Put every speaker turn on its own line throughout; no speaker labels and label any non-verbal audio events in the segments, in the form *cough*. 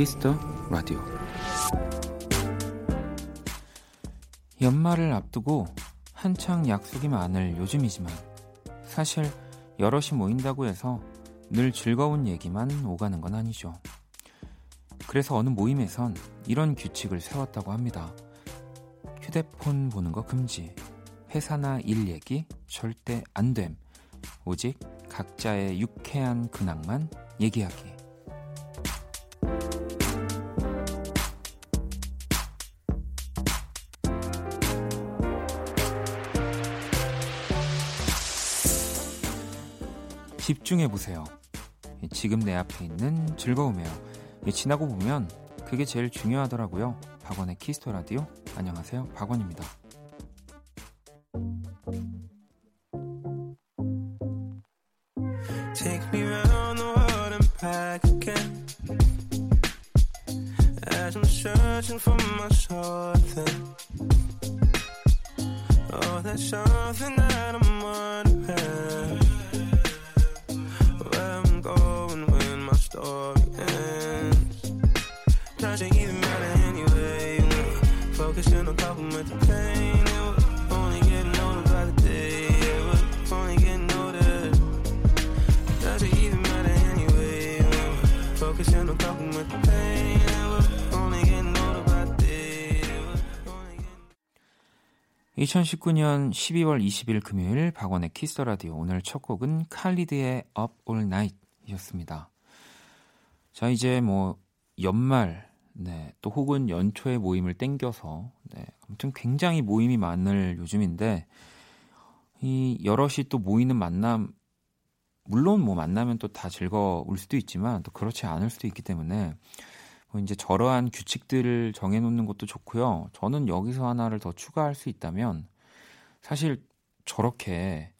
Kiss the Radio 연말을 앞두고 한창 약속이 많을 요즘이지만 사실 여럿이 모인다고 해서 늘 즐거운 얘기만 오가는 건 아니죠. 그래서 어느 모임에선 이런 규칙을 세웠다고 합니다. 휴대폰 보는 거 금지. 회사나 일 얘기 절대 안 됨. 오직 각자의 유쾌한 근황만 얘기하기. 집중해 보세요. 지금 내 앞에 있는 즐거움이에요. 지나고 보면 그게 제일 중요하더라고요. 박원의 Kiss the Radio. 안녕하세요. 박원입니다. 2019년 12월 20일 금요일 박원의 키스 라디오 오늘 첫 곡은 칼리드의 Up All Night이었습니다. 자 이제 뭐 연말 네, 또 혹은 연초에 모임을 땡겨서 네, 아무튼 굉장히 모임이 많을 요즘인데 이 여럿이 또 모이는 만남 물론 뭐 만나면 또 다 즐거울 수도 있지만 또 그렇지 않을 수도 있기 때문에 뭐 이제 저러한 규칙들을 정해놓는 것도 좋고요. 저는 여기서 하나를 더 추가할 수 있다면 사실 저렇게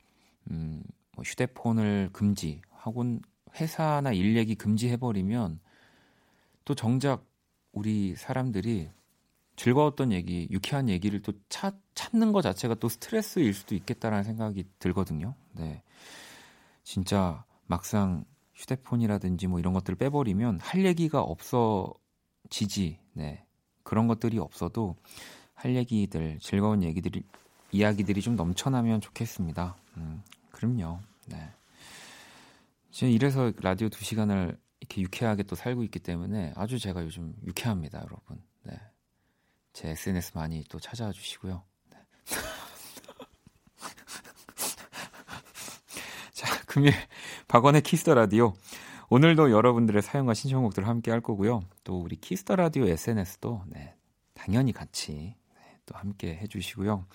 음, 뭐 휴대폰을 금지 혹은 회사나 일 얘기 금지해버리면 또 정작 우리 사람들이 즐거웠던 얘기, 유쾌한 얘기를 또 차, 찾는 것 자체가 또 스트레스일 수도 있겠다라는 생각이 들거든요. 네. 진짜 막상 휴대폰이라든지 뭐 이런 것들을 빼버리면 할 얘기가 없어 지지. 네. 그런 것들이 없어도 할 얘기들, 즐거운 얘기들이, 이야기들이 좀 넘쳐나면 좋겠습니다. 음, 그럼요. 네. 지금 이래서 라디오 2시간을 이렇게 유쾌하게 또 살고 있기 때문에 아주 제가 요즘 유쾌합니다, 여러분. 네. 제 SNS 많이 또 찾아와 주시고요. 네. *laughs* 자, 금일 박원의 Kiss the Radio. 오늘도 여러분들의 사연과 신청곡들 함께 할 거고요. 또 우리 Kiss the Radio SNS도 네, 당연히 같이 네, 또 함께 해 주시고요.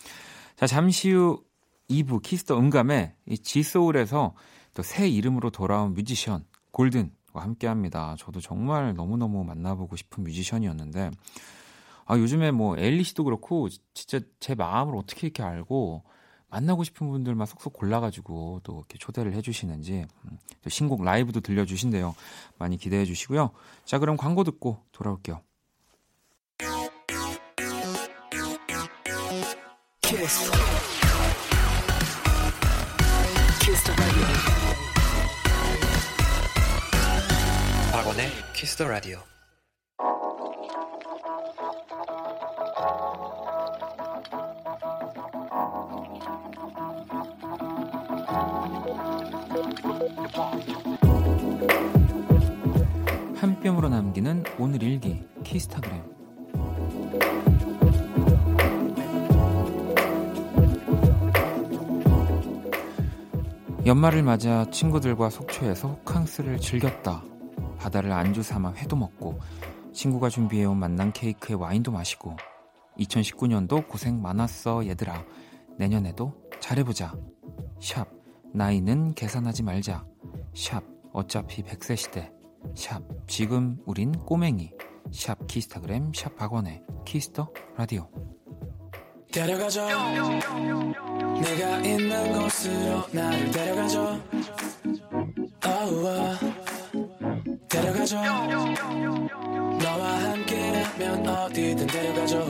자, 잠시 후 2부 Kiss the 음감에 이 G.Soul에서 또 새 이름으로 돌아온 뮤지션 Golden과 함께 합니다. 저도 정말 너무너무 만나보고 싶은 뮤지션이었는데 아, 요즘에 뭐 에일리 씨도 그렇고 진짜 제 마음을 어떻게 이렇게 알고 만나고 싶은 분들만 쏙쏙 골라가지고 또 이렇게 초대를 해주시는지 음, 또 신곡 라이브도 들려주신대요. 많이 기대해 주시고요. 자, 그럼 광고 듣고 돌아올게요. 키스. 키스 박원의 키스 더 라디오. 한 뼘으로 남기는 오늘 일기 키스타그램 연말을 맞아 친구들과 속초에서 호캉스를 즐겼다. 바다를 안주 삼아 회도 먹고 친구가 준비해온 만난 케이크에 와인도 마시고 2019년도 고생 많았어 얘들아. 내년에도 잘해보자. 샵 나이는 계산하지 말자. sharp 어차피 100세 시대. sharp 지금 우린 꼬맹이. sharp Kisstagram sharp 박원의 Kiss the Radio. 데려가줘. 내가 있는 곳으로 나를 데려가줘. 어우와. 데려가줘. 너와 함께라면 어디든 데려가줘.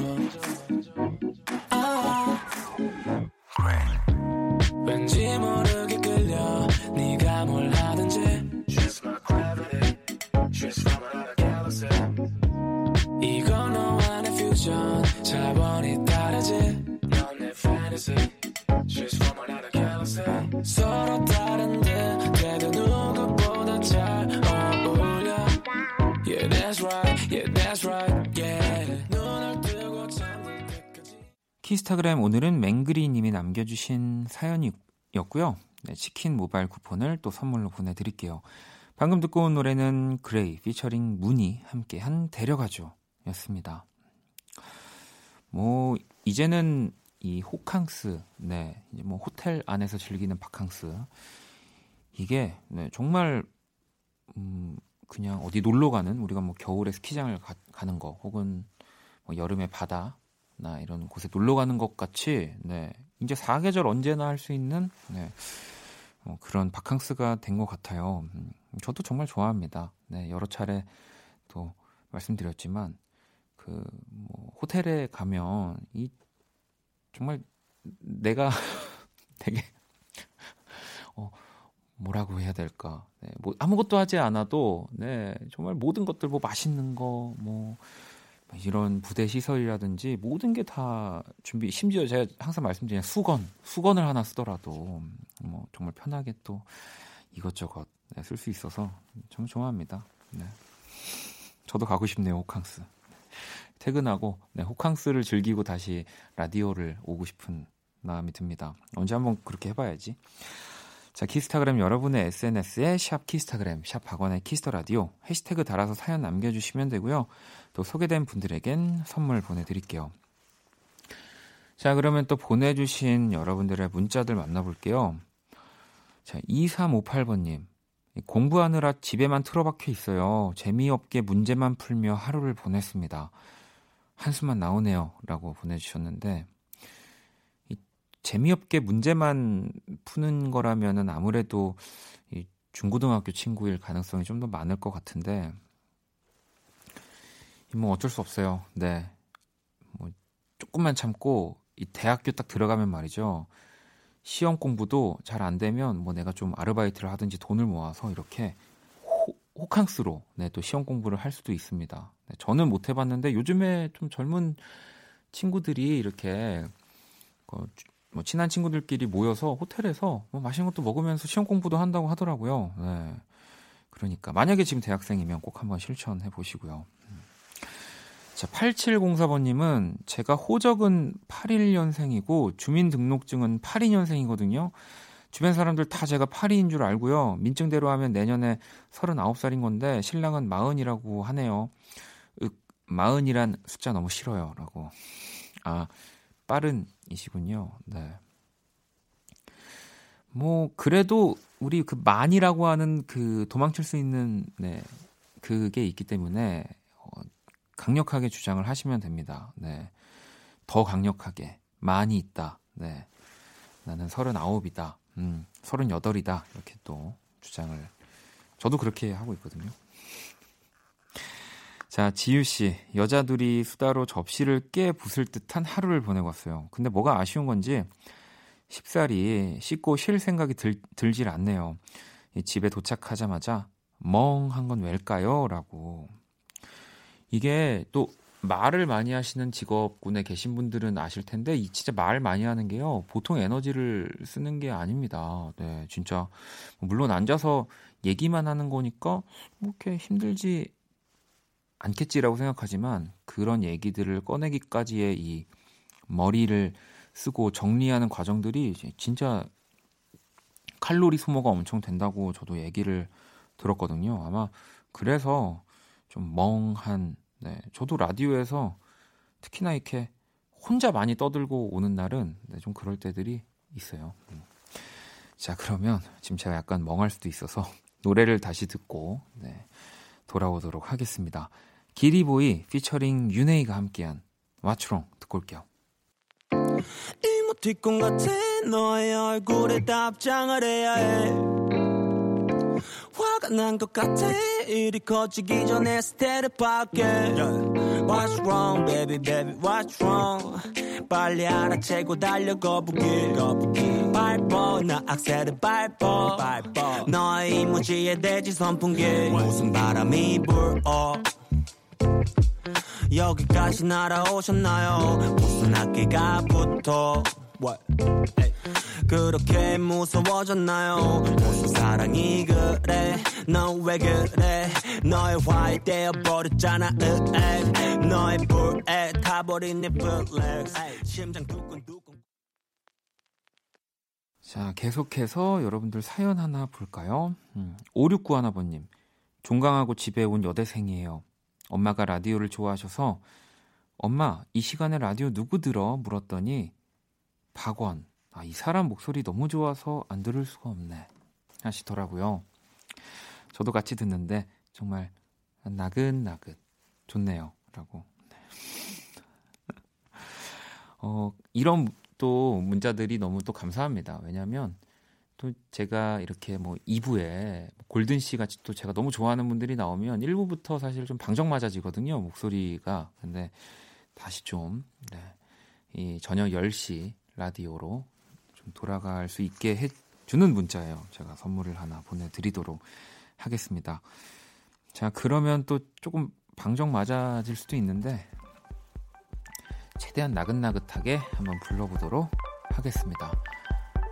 Kisstagram 오늘은 맹그리님이 남겨주신 사연이었고요. 네, 치킨 모바일 쿠폰을 또 선물로 보내드릴게요. 방금 듣고 온 노래는 GRAY featuring 문이 함께한 데려가줘 였습니다. 뭐 이제는 이 호캉스, 네, 이제 뭐 호텔 안에서 즐기는 바캉스 이게 네, 정말 음 그냥 어디 놀러 가는 우리가 뭐 겨울에 스키장을 가, 는거 혹은 뭐 여름에 바다 나 이런 곳에 놀러 가는 것 같이 네 이제 사계절 언제나 할 수 있는 네 어, 그런 바캉스가 된 것 같아요. 음, 저도 정말 좋아합니다. 네 여러 차례 또 말씀드렸지만 그 뭐 호텔에 가면 이 정말 내가 *laughs* 되게 어 뭐라고 해야 될까? 네, 뭐 아무것도 하지 않아도 네 정말 모든 것들 뭐 맛있는 거 뭐 이런 부대 시설이라든지 모든 게 다 준비 심지어 제가 항상 말씀드린 수건 수건을 하나 쓰더라도 뭐 정말 편하게 또 이것저것 네, 쓸수 있어서 정말 좋아합니다. 네. 저도 가고 싶네요 호캉스. 퇴근하고 네, 호캉스를 즐기고 다시 라디오를 오고 싶은 마음이 듭니다. 언제 한번 그렇게 해봐야지. 자, Kisstagram 여러분의 SNS에 sharp Kisstagram, sharp 박원의 Kiss the Radio 해시태그 달아서 사연 남겨주시면 되고요. 또 소개된 분들에겐 선물 보내드릴게요. 자, 그러면 또 보내주신 여러분들의 문자들 만나볼게요. 자, 2358번님. 공부하느라 집에만 틀어박혀 있어요. 재미없게 문제만 풀며 하루를 보냈습니다. 한숨만 나오네요. 라고 보내주셨는데, 재미없게 문제만 푸는 거라면은 아무래도 이 중고등학교 친구일 가능성이 좀 더 많을 것 같은데 뭐 어쩔 수 없어요. 네. 뭐 조금만 참고 이 대학교 딱 들어가면 말이죠. 시험 공부도 잘 안 되면 뭐 내가 좀 아르바이트를 하든지 돈을 모아서 이렇게 호, 호캉스로 네, 또 시험 공부를 할 수도 있습니다. 네, 저는 못 해봤는데 요즘에 좀 젊은 친구들이 이렇게 그 뭐 친한 친구들끼리 모여서 호텔에서 뭐 맛있는 것도 먹으면서 시험 공부도 한다고 하더라고요. 네. 그러니까 만약에 지금 대학생이면 꼭 한번 실천해 보시고요. 음. 자, 8704번님은 제가 호적은 81년생이고 주민등록증은 82년생이거든요. 주변 사람들 다 제가 82인 줄 알고요. 민증대로 하면 내년에 39살인 건데 신랑은 40이라고 하네요. 윽, 40이란 숫자 너무 싫어요. 라고. 아, 빠른이시군요. 네. 뭐 그래도 우리 그 만이라고 하는 그 도망칠 수 있는 네 그게 있기 때문에 어, 강력하게 주장을 하시면 됩니다. 네. 더 강력하게 많이 있다. 네. 나는 39이다. 음, 38이다. 이렇게 또 주장을 저도 그렇게 하고 있거든요. 자, 지유 씨. 여자들이 수다로 접시를 깨 부술 듯한 하루를 보내고 왔어요. 근데 뭐가 아쉬운 건지 쉽사리 씻고 쉴 생각이 들, 들질 않네요. 집에 도착하자마자 멍한 건 왜일까요? 라고. 이게 또 말을 많이 하시는 직업군에 계신 분들은 아실 텐데 이 진짜 말 많이 하는 게요. 보통 에너지를 쓰는 게 아닙니다. 네, 진짜 물론 앉아서 얘기만 하는 거니까 뭐 이렇게 힘들지 않겠지라고 생각하지만 그런 얘기들을 꺼내기까지의 이 머리를 쓰고 정리하는 과정들이 진짜 칼로리 소모가 엄청 된다고 저도 얘기를 들었거든요. 아마 그래서 좀 멍한, 네. 저도 라디오에서 특히나 이렇게 혼자 많이 떠들고 오는 날은 네, 좀 그럴 때들이 있어요. 음. 자, 그러면 지금 제가 약간 멍할 수도 있어서 노래를 다시 듣고, 네. 돌아오도록 하겠습니다. 기리보이 피처링 윤혜이가 함께한 왓츠롱 듣고 올게요. 이모티콘 같은 너의 얼굴에 답장을 해야 해. 화가 난 것 같아. 일이 커지기 전에 스테를 밖에 What's wrong baby baby what's wrong? 빨리 알아채고 달려 거북이 거북이 밟어 나 악셀을 밟어. 밟어. 너의 이모지에 대지 선풍기. 무슨 바람이 불어 여기까지 날아오셨나요? 무슨 악기가 붙어? What? 그렇게 무서워졌나요? 무슨 사랑이 그래? 넌 왜 그래?
너의 화에 떼어버렸잖아. 으 너의 불에 타버린 내 플렉스. 심장 두근두근.
자, 계속해서 여러분들 사연 하나 볼까요? 음, 5691번님. 종강하고 집에 온 여대생이에요. 엄마가 라디오를 좋아하셔서 엄마, 이 시간에 라디오 누구 들어? 물었더니 박원. 아, 이 사람 목소리 너무 좋아서 안 들을 수가 없네. 하시더라고요. 저도 같이 듣는데 정말 나긋나긋 좋네요. 라고. 네. 어, 이런 또 문자들이 너무 또 감사합니다. 왜냐하면 또 제가 이렇게 뭐 2부에 골든 씨 같이 또 제가 너무 좋아하는 분들이 나오면 1부부터 사실 좀 방정 맞아지거든요. 목소리가. 근데 다시 좀, 네. 이 저녁 10시 라디오로 좀 돌아갈 수 있게 해주는 문자예요. 제가 선물을 하나 보내드리도록 하겠습니다. 자, 그러면 또 조금 방정 맞아질 수도 있는데 최대한 나긋나긋하게 한번 불러보도록 하겠습니다.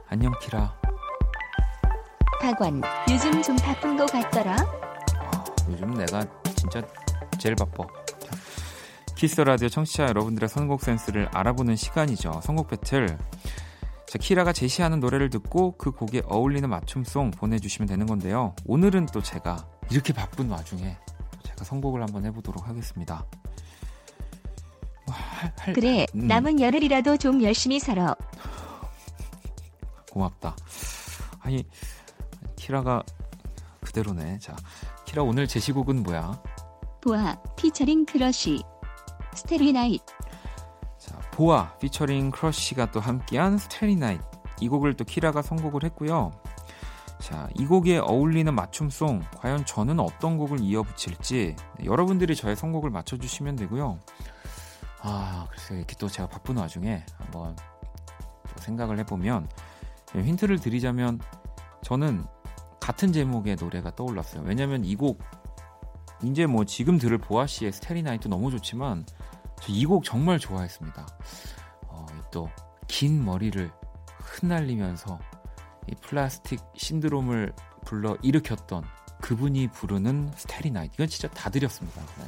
안녕 키라.
박원, 요즘 좀 바쁜 거 같더라.
아, 요즘 내가 진짜 제일 바빠. 자, Kiss the Radio 청취자 여러분들의 선곡 센스를 알아보는 시간이죠. 선곡 배틀. 자, 키라가 제시하는 노래를 듣고 그 곡에 어울리는 맞춤송 보내주시면 되는 건데요. 오늘은 또 제가 이렇게 바쁜 와중에 제가 선곡을 한번 해보도록 하겠습니다. 와, 할, 할,
그래,
음.
남은 열흘이라도 좀 열심히 살아.
고맙다. 아니 키라가 그대로네. 자, 키라 오늘 제시곡은 뭐야?
보아, 피처링 크러쉬. Starry Night.
자, 보아 피처링 크러쉬가 또 함께한 Starry Night. 이 곡을 또 키라가 선곡을 했고요. 자, 이 곡에 어울리는 맞춤송 과연 저는 어떤 곡을 이어붙일지 네, 여러분들이 저의 선곡을 맞춰 주시면 되고요. 아, 글쎄요 이렇게 또 제가 바쁜 와중에 한번 또 생각을 해보면 예, 힌트를 드리자면 저는 같은 제목의 노래가 떠올랐어요. 왜냐면 이 곡 이제 뭐 지금 들을 보아 씨의 스테리 나이트 너무 좋지만 저 이 곡 정말 좋아했습니다. 어, 또 긴 머리를 흩날리면서 이 플라스틱 신드롬을 불러 일으켰던 그분이 부르는 Starry Night 이건 진짜 다 드렸습니다. 네.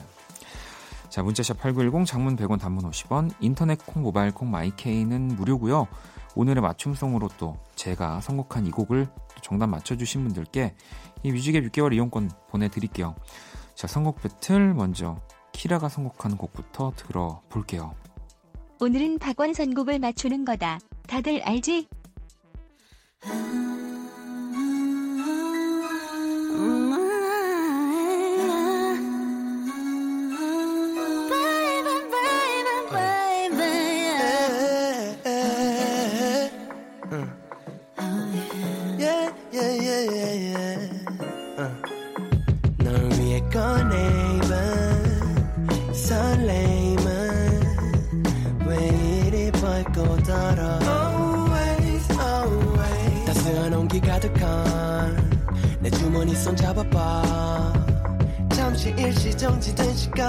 자 문자샵 8910 장문 100원 단문 50원 인터넷 콩 모바일 콩 마이케이는 무료고요. 오늘의 맞춤송으로 또 제가 선곡한 이 곡을 정답 맞춰주신 분들께 이 뮤직앱 6개월 이용권 보내드릴게요. 자 선곡 배틀 먼저 키라가 선곡한 곡부터 들어볼게요.
오늘은 박원 선곡을 맞추는 거다. 다들 알지?
정지된 시간.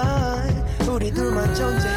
우리 둘만 존재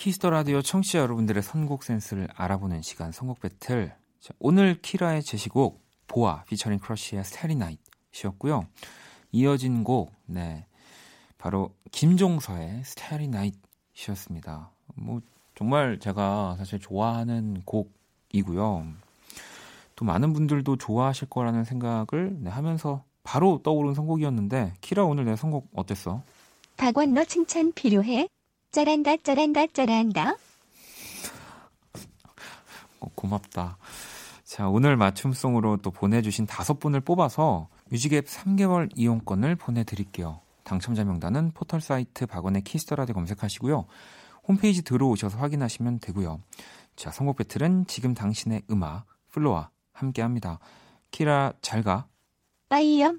Kiss the Radio 청취자 여러분들의 선곡 센스를 알아보는 시간 선곡 배틀. 자, 오늘 키라의 제시곡 보아 피처링 크러쉬의 Starry Night이었고요. 이어진 곡, 네. 바로 김종서의 Starry Night이었습니다. 뭐, 정말 제가 사실 좋아하는 곡이고요. 또 많은 분들도 좋아하실 거라는 생각을 네, 하면서 바로 떠오른 선곡이었는데, 키라 오늘 내 선곡 어땠어?
박원 너 칭찬 필요해? 짜란다 짜란다 짜란다.
어, 고맙다. 자, 오늘 맞춤송으로 또 보내주신 다섯 분을 뽑아서 뮤직앱 3개월 이용권을 보내드릴게요. 당첨자 명단은 포털 사이트 박원의 Kiss the Radio 검색하시고요. 홈페이지 들어오셔서 확인하시면 되고요. 자, 선곡 battle은 지금 당신의 음악, 플로와 함께 합니다. 키라, 잘 가.
빠이염.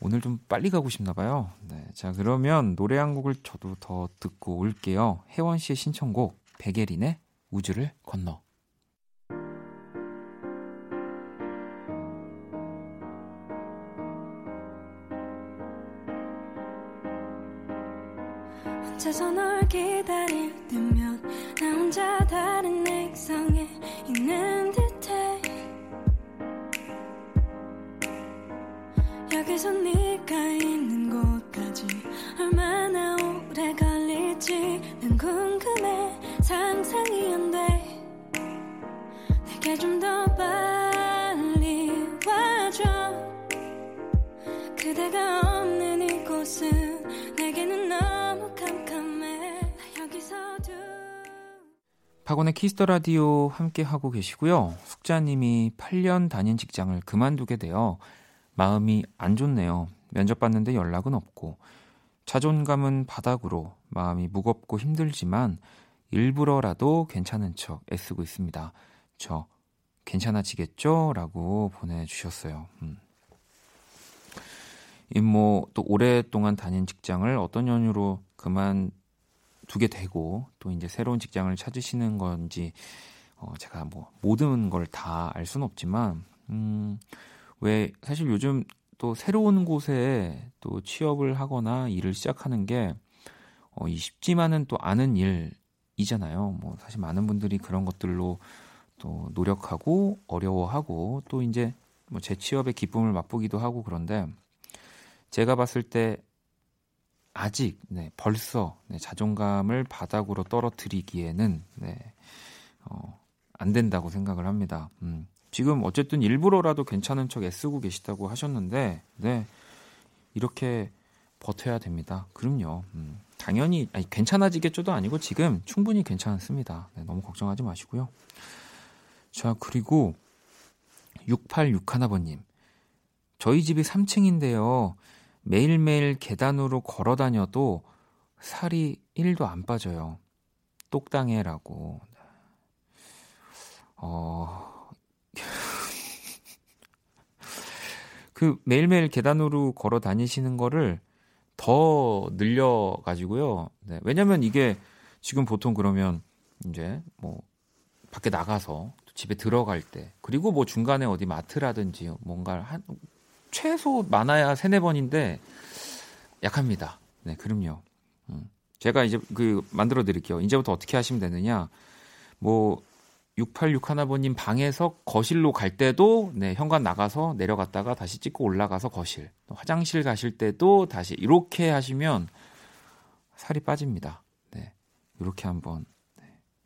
오늘 좀 빨리 가고 싶나 봐요. 네. 자, 그러면 노래 한 곡을 저도 더 듣고 올게요. 혜원 씨의 신청곡, 백예린의 우주를 건너.
혼자서 널 기다릴 때면 나 혼자 다른 액상에 있는 여기서 네가 있는 곳까지 얼마나 오래 걸릴지 난 궁금해. 상상이 안 돼. 내게 좀 더 빨리 와줘. 그대가 없는 이곳은 내게는 너무 캄캄해. 나 여기서도
박원의 Kiss the Radio 함께 하고 계시고요. 숙자님이 8년 다닌 직장을 그만두게 되어 마음이 안 좋네요. 면접 봤는데 연락은 없고 자존감은 바닥으로 마음이 무겁고 힘들지만 일부러라도 괜찮은 척 애쓰고 있습니다. 저 괜찮아지겠죠? 라고 보내주셨어요. 음. 이 뭐 또 오랫동안 다닌 직장을 어떤 연유로 그만두게 되고 또 이제 새로운 직장을 찾으시는 건지 어 제가 뭐 모든 걸 다 알 수는 없지만 음 왜 사실 요즘 또 새로운 곳에 또 취업을 하거나 일을 시작하는 게 어, 이 쉽지만은 또 않은 일이잖아요. 뭐 사실 많은 분들이 그런 것들로 또 노력하고 어려워하고 또 이제 뭐 재취업의 기쁨을 맛보기도 하고 그런데 제가 봤을 때 아직 네, 벌써 네, 자존감을 바닥으로 떨어뜨리기에는 네, 어, 안 된다고 생각을 합니다. 음, 지금 어쨌든 일부러라도 괜찮은 척 애쓰고 계시다고 하셨는데 네, 이렇게 버텨야 됩니다. 그럼요. 음, 당연히 아니, 괜찮아지겠죠도 아니고 지금 충분히 괜찮습니다. 네, 너무 걱정하지 마시고요. 자 그리고 6861번님 저희 집이 3층인데요. 매일매일 계단으로 걸어 다녀도 살이 1도 안 빠져요. 똑당해라고. 어. 그 매일매일 계단으로 걸어 다니시는 거를 더 늘려 가지고요. 네. 왜냐면 이게 지금 보통 그러면 이제 뭐 밖에 나가서 집에 들어갈 때 그리고 뭐 중간에 어디 마트라든지 뭔가 한 최소 많아야 세네 번인데 약합니다. 네, 그럼요. 음. 제가 이제 그 만들어 드릴게요. 이제부터 어떻게 하시면 되느냐? 뭐 686 하나번님 방에서 거실로 갈 때도 네, 현관 나가서 내려갔다가 다시 찍고 올라가서 거실. 화장실 가실 때도 다시 이렇게 하시면 살이 빠집니다. 네. 이렇게 한번 네,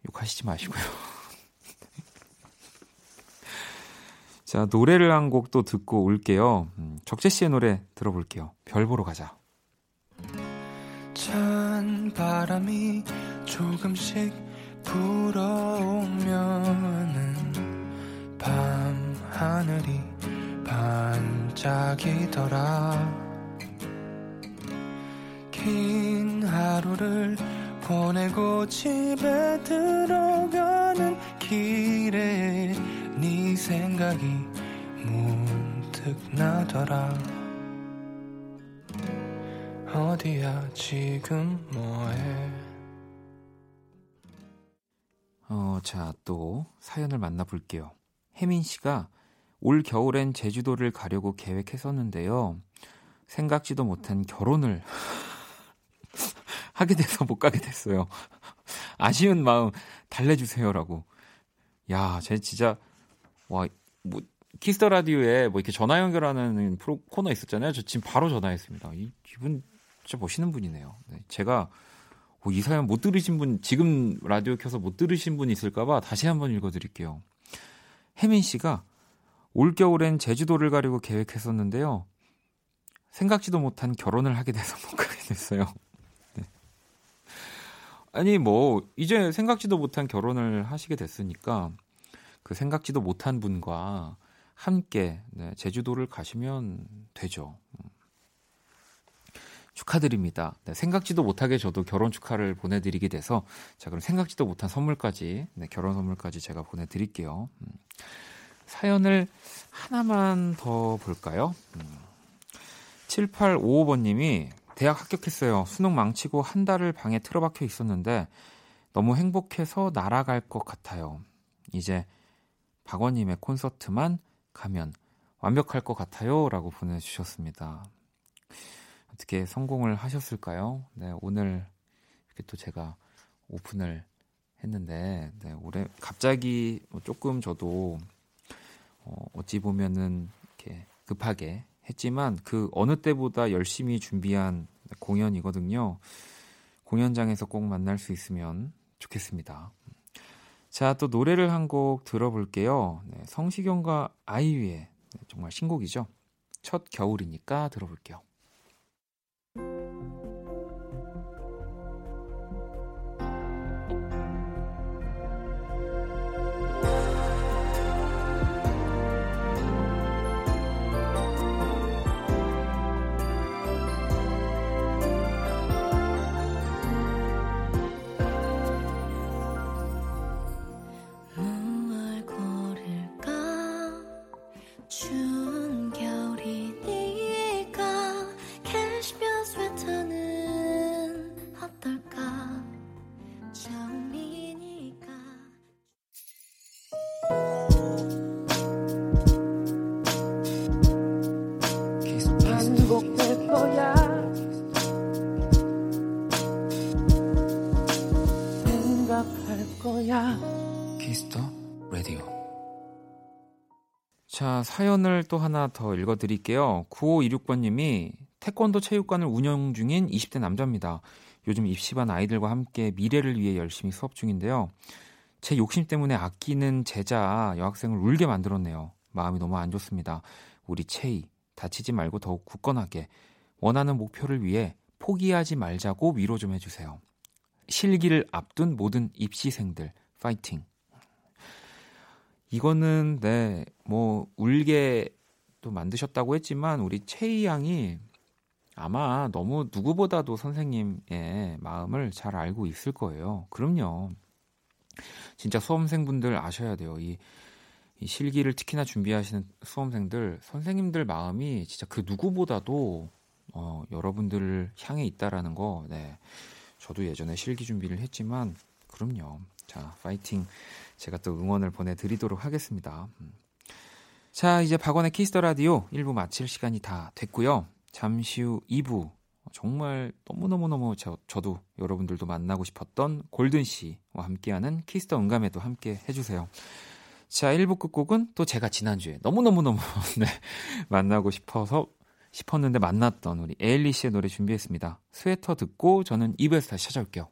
욕하시지 마시고요. *laughs* 자, 노래를 한 곡 또 듣고 올게요. 음, 적재 씨의 노래 들어볼게요. 별 보러 가자.
찬 바람이 조금씩 불어오면은 밤 하늘이 반짝이더라. 긴 하루를 보내고 집에 들어가는 길에 네 생각이 문득 나더라. 어디야 지금 뭐해
어, 자, 또 사연을 만나볼게요. 혜민 씨가 올 겨울엔 제주도를 가려고 계획했었는데요. 생각지도 못한 결혼을 *laughs* 하게 돼서 못 가게 됐어요. 아쉬운 마음 달래주세요라고. 야, 제 진짜 와, 뭐 Kiss the Radio에 뭐 이렇게 전화 연결하는 프로 코너 있었잖아요. 저 지금 바로 전화했습니다. 이, 이분 진짜 멋있는 분이네요. 네, 제가 어, 이 사연 못 들으신 분, 지금 라디오 켜서 못 들으신 분 있을까봐 다시 한번 읽어드릴게요. 혜민 씨가 올겨울엔 제주도를 가려고 계획했었는데요. 생각지도 못한 결혼을 하게 돼서 못 가게 됐어요. *laughs* 네. 아니, 뭐, 이제 생각지도 못한 결혼을 하시게 됐으니까 그 생각지도 못한 분과 함께 네, 제주도를 가시면 되죠. 음. 축하드립니다. 네, 생각지도 못하게 저도 결혼 축하를 보내드리게 돼서 자 그럼 생각지도 못한 선물까지 네, 결혼 선물까지 제가 보내드릴게요. 음. 사연을 하나만 더 볼까요? 음. 7855번님이 대학 합격했어요. 수능 망치고 한 달을 방에 틀어박혀 있었는데 너무 행복해서 날아갈 것 같아요. 이제 박원님의 콘서트만 가면 완벽할 것 같아요. 라고 보내주셨습니다. 어떻게 성공을 하셨을까요? 네, 오늘 이렇게 또 제가 오픈을 했는데, 네, 올해 갑자기 뭐 조금 저도 어, 어찌 보면은 이렇게 급하게 했지만 그 어느 때보다 열심히 준비한 공연이거든요. 공연장에서 꼭 만날 수 있으면 좋겠습니다. 자, 또 노래를 한 곡 들어볼게요. 네, 성시경과 아이유의 네, 정말 신곡이죠. 첫 겨울이니까 들어볼게요. 자, 사연을 또 하나 더 읽어드릴게요. 9526번님이 태권도 체육관을 운영 중인 20대 남자입니다. 요즘 입시반 아이들과 함께 미래를 위해 열심히 수업 중인데요. 제 욕심 때문에 아끼는 제자 여학생을 울게 만들었네요. 마음이 너무 안 좋습니다. 우리 채이 다치지 말고 더욱 굳건하게 원하는 목표를 위해 포기하지 말자고 위로 좀 해주세요. 실기를 앞둔 모든 입시생들 파이팅. 이거는 네, 뭐 울게 또 만드셨다고 했지만 우리 최희 양이 아마 너무 누구보다도 선생님의 마음을 잘 알고 있을 거예요. 그럼요. 진짜 수험생분들 아셔야 돼요. 이, 이 실기를 특히나 준비하시는 수험생들, 선생님들 마음이 진짜 그 누구보다도 어, 여러분들을 향해 있다라는 거, 네. 저도 예전에 실기 준비를 했지만, 그럼요. 자, 파이팅 제가 또 응원을 보내드리도록 하겠습니다. 음. 자, 이제 박원의 Kiss the Radio 1부 마칠 시간이 다 됐고요. 잠시 후 2부 정말 너무너무너무 저, 저도 여러분들도 만나고 싶었던 골든 씨와 함께하는 Kiss the 음감회도 함께 해주세요. 자, 1부 끝곡은 또 제가 지난주에 너무너무너무 *laughs* 네, 만나고 싶어서 싶었는데 만났던 우리 에일리 씨의 노래 준비했습니다. 스웨터 듣고 저는 2부에서 다시 찾아올게요.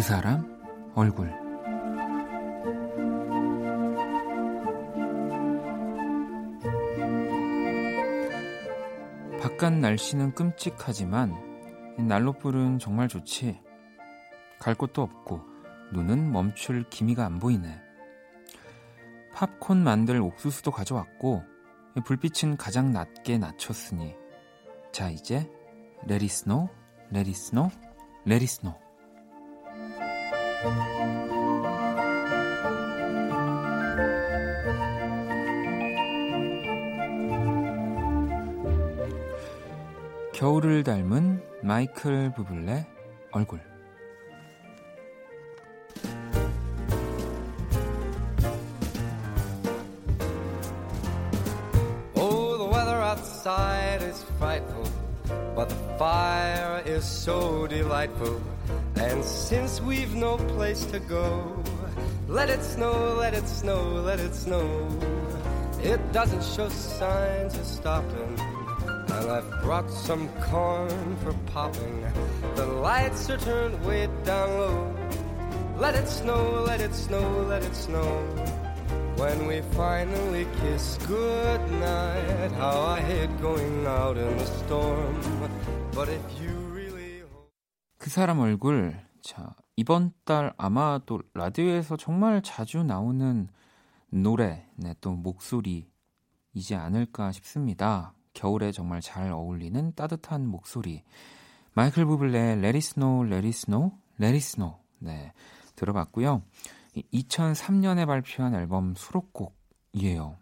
그
사람 얼굴 바깥 날씨는 끔찍하지만 이 난로불은 정말 좋지. 갈 곳도 없고 눈은 멈출 기미가 안 보이네. 팝콘 만들 옥수수도 가져왔고 이 불빛은 가장 낮게 낮췄으니 자 이제 레리스노 레리스노 레리스노 겨울을 닮은 마이클 부블레 얼굴
Oh, but the fire is so delightful. And since we've no place to go, let it snow, let it snow, let it snow. It doesn't show signs of stopping. And I've brought some corn for popping. The lights are turned way down low. Let it snow, let it snow, let it snow. When we finally kiss goodnight, how I hate going out in the storm. But if you
그 사람 얼굴 자 이번 달 아마 또 라디오에서 정말 자주 나오는 노래 네, 또 목소리이지 않을까 싶습니다. 겨울에 정말 잘 어울리는 따뜻한 목소리 마이클 부블레 Let It Snow, Let 네 들어봤고요. 2003년에 발표한 앨범 수록곡이에요.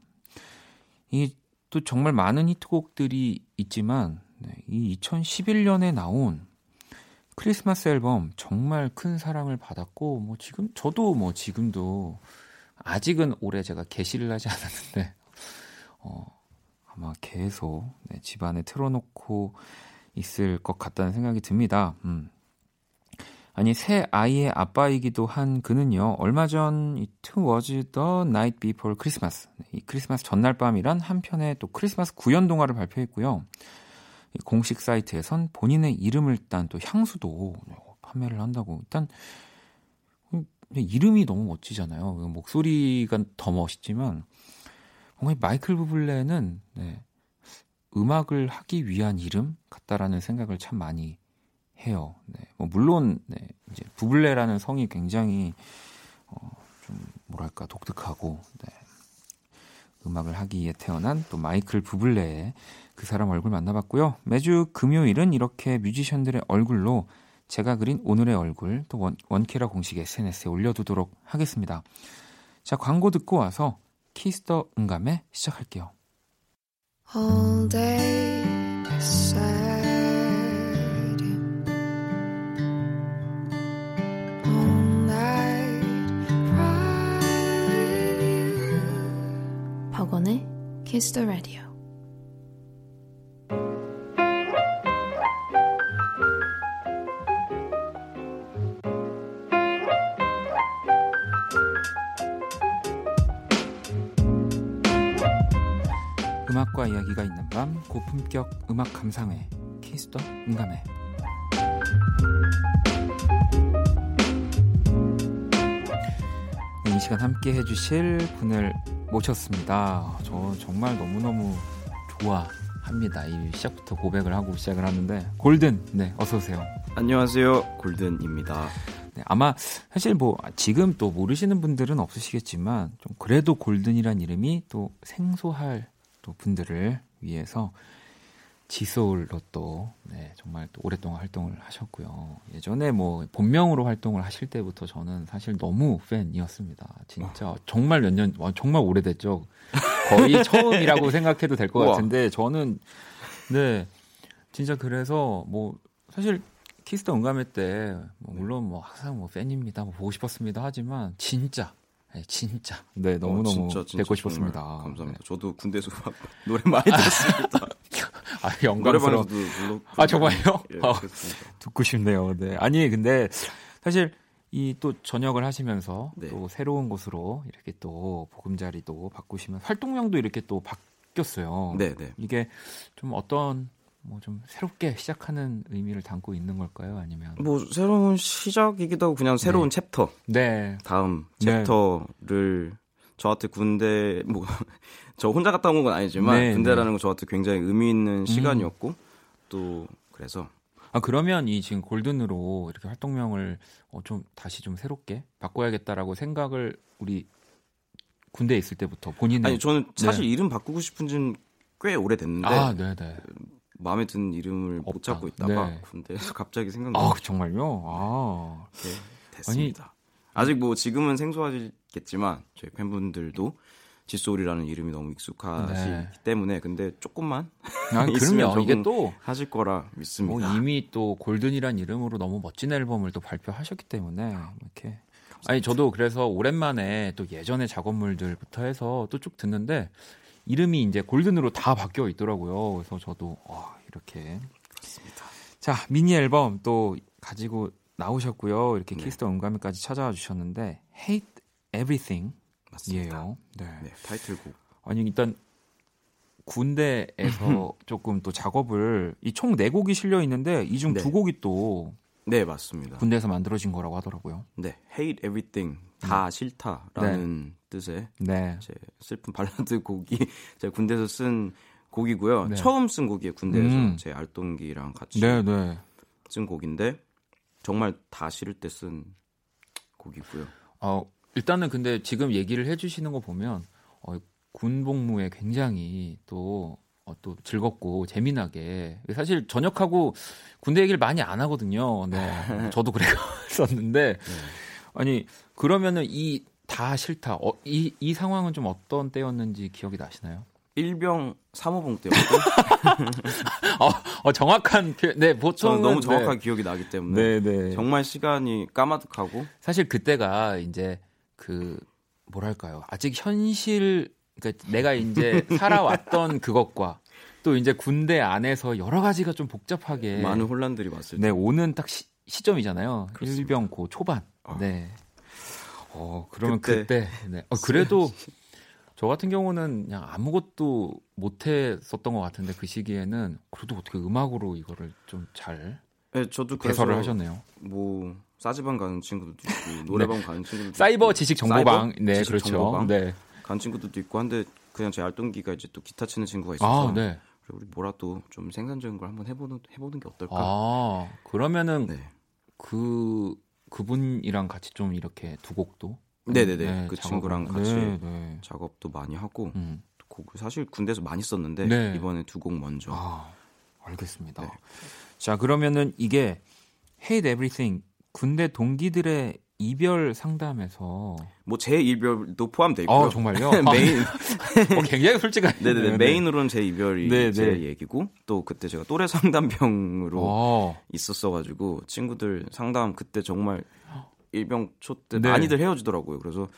이 또 정말 많은 히트곡들이 있지만 네, 이 2011년에 나온 크리스마스 앨범 정말 큰 사랑을 받았고 뭐 지금 저도 뭐 지금도 아직은 올해 제가 개시를 하지 *laughs* 않았는데 어 아마 계속 네, 집안에 틀어놓고 있을 것 같다는 생각이 듭니다. 음. 아니 새 아이의 아빠이기도 한 그는요 얼마 전 It Was the Night Before Christmas 이 크리스마스 전날 밤이란 한 편의 또 크리스마스 구연 동화를 발표했고요 이 공식 사이트에선 본인의 이름을 딴 또 향수도 판매를 한다고 일단 이름이 너무 멋지잖아요 목소리가 더 멋있지만 뭔가 이 마이클 부블레는 네, 음악을 하기 위한 이름 같다라는 생각을 참 많이 해요. 네, 뭐 물론 네, 이제 부블레라는 성이 굉장히 어, 좀 뭐랄까 독특하고 네, 음악을 하기에 태어난 또 마이클 부블레의 그 사람 얼굴 만나봤고요. 매주 금요일은 이렇게 뮤지션들의 얼굴로 제가 그린 오늘의 얼굴 또 원, 원키라 공식 SNS에 올려두도록 하겠습니다. 자 광고 듣고 와서 키스터 응감에 시작할게요.
All day sad. All night cry. 박원의 the Radio.
음악과 이야기가 있는 밤 고품격 음악 감상회 Kiss the 음감회 네, 이 시간 함께 해주실 분을 모셨습니다. 저 정말 너무너무 좋아합니다. 이 시작부터 고백을 하고 시작을 하는데 골든 네 어서 오세요.
안녕하세요. 골든입니다.
네, 아마 사실 뭐 지금 또 모르시는 분들은 없으시겠지만 좀 그래도 골든이란 이름이 또 생소할 또 분들을 위해서 지소울로 또 네, 정말 또 오랫동안 활동을 하셨고요. 예전에 뭐 본명으로 활동을 하실 때부터 저는 사실 너무 팬이었습니다. 진짜 정말 몇 년, 와, 정말 오래됐죠. 거의 *laughs* 처음이라고 생각해도 될 것. 같은데 저는 네 진짜 그래서 뭐 사실 Kiss the 음감회 때 뭐 물론 뭐 항상 뭐 팬입니다, 뭐 보고 싶었습니다 하지만 진짜 네, 진짜 네 너무 너무
어, 진짜, 진짜
뵙고 싶었습니다.
감사합니다.
네.
저도 군대에서 막 노래 많이 들었습니다. *laughs*
아 영광스러워.
노래방에서도 불러.
아 정말요?
예,
아,
그렇습니다.
듣고 싶네요. 네. 아니 근데 사실 이 또 전역을 하시면서
네.
또 새로운 곳으로 이렇게 또 보금자리도 바꾸시면 활동량도 이렇게 또 바뀌었어요.
네, 네.
이게 좀 어떤 뭐 좀 새롭게 시작하는 의미를 담고 있는 걸까요? 아니면
뭐 새로운 시작이기도 하고 그냥 새로운 챕터
네.
다음
네.
chapter를 저한테 군대 뭐 *laughs* 저 혼자 갔다 온 건 아니지만
네,
군대라는 건 저한테 굉장히 의미 있는 시간이었고 또 그래서
아 그러면 이 지금 골든으로 이렇게 활동명을 어, 좀 다시 좀 새롭게 바꿔야겠다라고 생각을 우리 군대에 있을 때부터 본인의
아니 저는 사실
네.
이름 바꾸고 싶은 지는 꽤 오래됐는데
아, 네, 네.
마음에 드는 이름을 못
없다.
잡고 있다가
네.
군대에서 *laughs* 갑자기
아,
생각나서
정말요? 아.
이렇게 됐습니다. 아직 뭐 지금은 생소하겠지만 저희 팬분들도 칫솔이라는 이름이 너무 익숙하시기
네.
때문에 근데 조금만
아, 그러면 *laughs* 이게 또
하실 거라
뭐
믿습니다.
이미 또 골든이란 이름으로 너무 멋진 앨범을 또 발표하셨기 때문에 이렇게 아니 저도 그래서 오랜만에 또 예전의 작업물들부터 해서 또 쭉 듣는데 이름이 이제 골든으로 다 바뀌어 있더라고요. 그래서 저도 와 이렇게 자 미니 앨범 또 가지고 나오셨고요. 이렇게
네.
Kiss the 음감회까지 찾아와 주셨는데 Hate Everything
맞습니다.
네.
네, 타이틀곡.
아니 일단 군대에서 *laughs* 조금 또 작업을 이 총 네 곡이 실려 있는데 이 중 두
네.
곡이 또
네, 맞습니다.
군대에서 만들어진 거라고 하더라고요.
네, hate everything 다 싫다라는 뜻의
네.
제 슬픈 발라드 *laughs* 곡이 제가 군대에서 쓴 곡이고요.
네.
처음 쓴 곡이에요. 군대에서
음.
제 알동기랑 같이
네, 네.
쓴 곡인데 정말 다 싫을 때 쓴 곡이고요.
어, 일단은 근데 지금 얘기를 해주시는 거 보면 어, 군 복무에 굉장히 또, 어, 또 즐겁고 재미나게 사실 전역하고 군대 얘기를 많이 안 하거든요. 네, *laughs* 저도 그랬었는데 아니 그러면은 이 다 싫다. 어, 이, 이 상황은 좀 어떤 때였는지 기억이 나시나요?
일병 3호봉 때였고 *laughs*
어, 어, 정확한 표현. 네, 보통
너무 정확하게 기억이 나기 때문에
네, 네.
정말 시간이 까마득하고
사실 그때가 이제 그 뭐랄까요 아직 현실 그러니까 내가 이제 *laughs* 살아왔던 그것과 또 이제 군대 안에서 여러 가지가 좀 복잡하게
많은 혼란들이 왔을
네
때
오는 딱 시,
그렇습니다.
일병 고 초반
아.
네. 어 그러면
그때
그때, 네. 어, 그래도 *laughs* 저 같은 경우는 그냥 아무것도 못 했었던 것 같은데 그 시기에는 그래도 어떻게 음악으로 이거를 좀잘
네, 저도
개설을 하셨네요.
뭐 싸지방 가는 친구들도 있고 *laughs* 노래방 가는 친구들도
사이버 지식 정보방 네
지식
그렇죠.
정보방
네.
가는 친구들도 있고 한데 그냥 제 알동기가 이제 또 기타 치는 친구가 있어서
아 네.
우리 뭐라도 좀 생산적인 걸 한번 해보는 해보는 게 어떨까?
아 그러면은
네.
그 그분이랑 같이 좀 이렇게 두 곡도
네네 네. 그
작업을-
친구랑 같이
네, 네.
작업도 많이 하고
음.
곡을 사실 군대에서 많이 썼는데
네.
이번에 두 곡 먼저
아 알겠습니다.
네.
자 그러면은 이게 Hate Everything 군대 동기들의 이별 상담에서
뭐제 이별도 포함돼 있고요.
아 정말요? *laughs*
메인
어, 굉장히 솔직한
네네네 메인으로는 제 이별이
네,
제
네.
얘기고 또 그때 제가 또래 상담병으로
어,
있었어가지고 친구들 상담 그때 정말 일병 초때
네.
많이들 헤어지더라고요. 그래서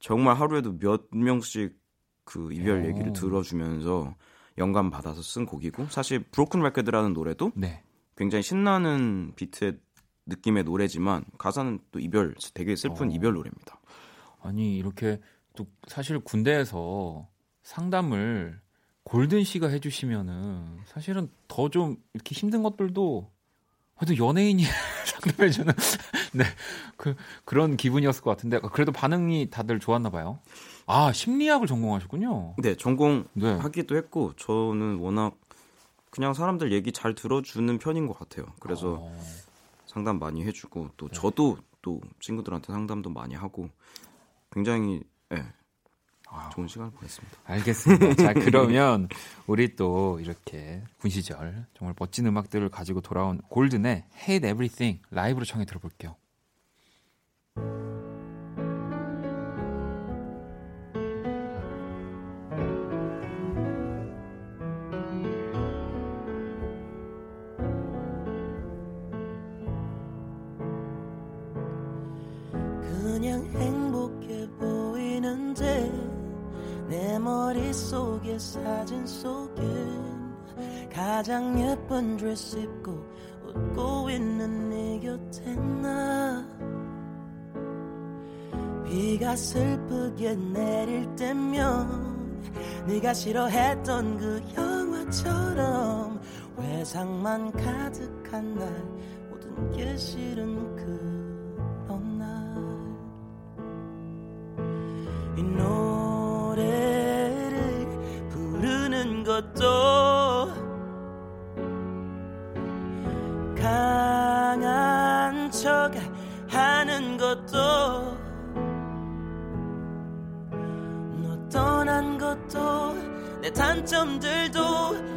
정말 하루에도 몇 명씩 그 이별
오.
얘기를 들어주면서 영감 받아서 쓴 곡이고 사실 Broken Record라는 노래도
네.
굉장히 신나는 비트의 느낌의 노래지만 가사는 또 이별 되게 슬픈
어.
이별 노래입니다.
아니 이렇게 또 사실 군대에서 상담을 골든 씨가 해주시면은 사실은 더 좀 이렇게 힘든 것들도 그래도 연예인이 *laughs* 상담해주는 *laughs* 네 그 그런 기분이었을 것 같은데 그래도 반응이 다들 좋았나 봐요. 아 심리학을 전공하셨군요.
네, 전공
네.
하기도 했고 저는 워낙 그냥 사람들 얘기 잘 들어주는 편인 것 같아요. 그래서
어,
상담 많이 해주고 또
네.
저도 또 친구들한테 상담도 많이 하고 굉장히 예,
아,
좋은 시간을 보냈습니다.
알겠습니다. 자 *laughs* 그러면 우리 또 이렇게 군 시절 정말 멋진 음악들을 가지고 돌아온 골든의 Hate Everything 라이브로 청해 들어볼게요.
행복해 보이는데 내 머릿속에 사진 속엔 가장 예쁜 드레스 입고 웃고 있는 네 곁에 나 비가 슬프게 내릴 때면 네가 싫어했던 그 영화처럼 회상만 가득한 날 모든 게 싫은 그 이 노래를 부르는 것도 강한 척 하는 것도 너 떠난 것도 내 단점들도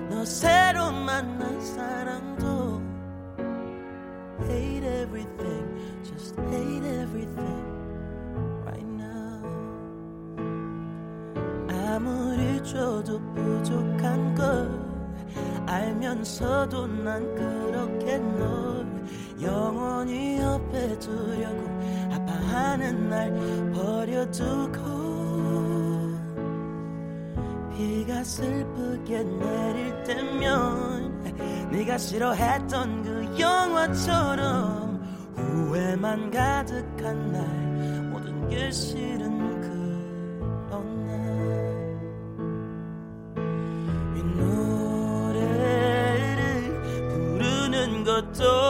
너 새로 만난 사랑도 Hate everything, just hate everything 아무리 줘도 부족한 걸 알면서도 난 그렇게 널 영원히 옆에 두려고 아파하는 날 버려두고 비가 슬프게 내릴 때면 네가 싫어했던 그 영화처럼 후회만 가득한 날 모든 게 싫은 부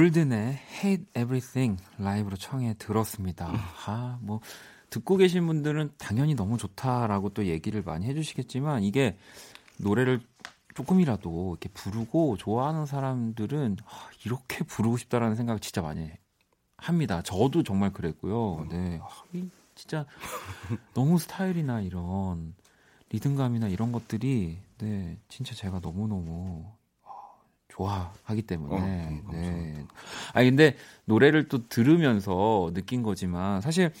골든의 Hate Everything 라이브로 청해 들었습니다. 아, 뭐 듣고 계신 분들은 당연히 너무 좋다라고 또 얘기를 많이 해주시겠지만 이게 노래를 조금이라도 이렇게 부르고 좋아하는 사람들은 아, 이렇게 부르고 싶다라는 생각을 진짜 많이 합니다. 저도 정말 그랬고요. 네, 아, 이 진짜 너무 스타일이나 이런 리듬감이나 이런 것들이 네 진짜 제가 너무 너무 좋아하기 때문에.
어, 음,
네. 아 근데 노래를 또 들으면서 느낀 거지만 사실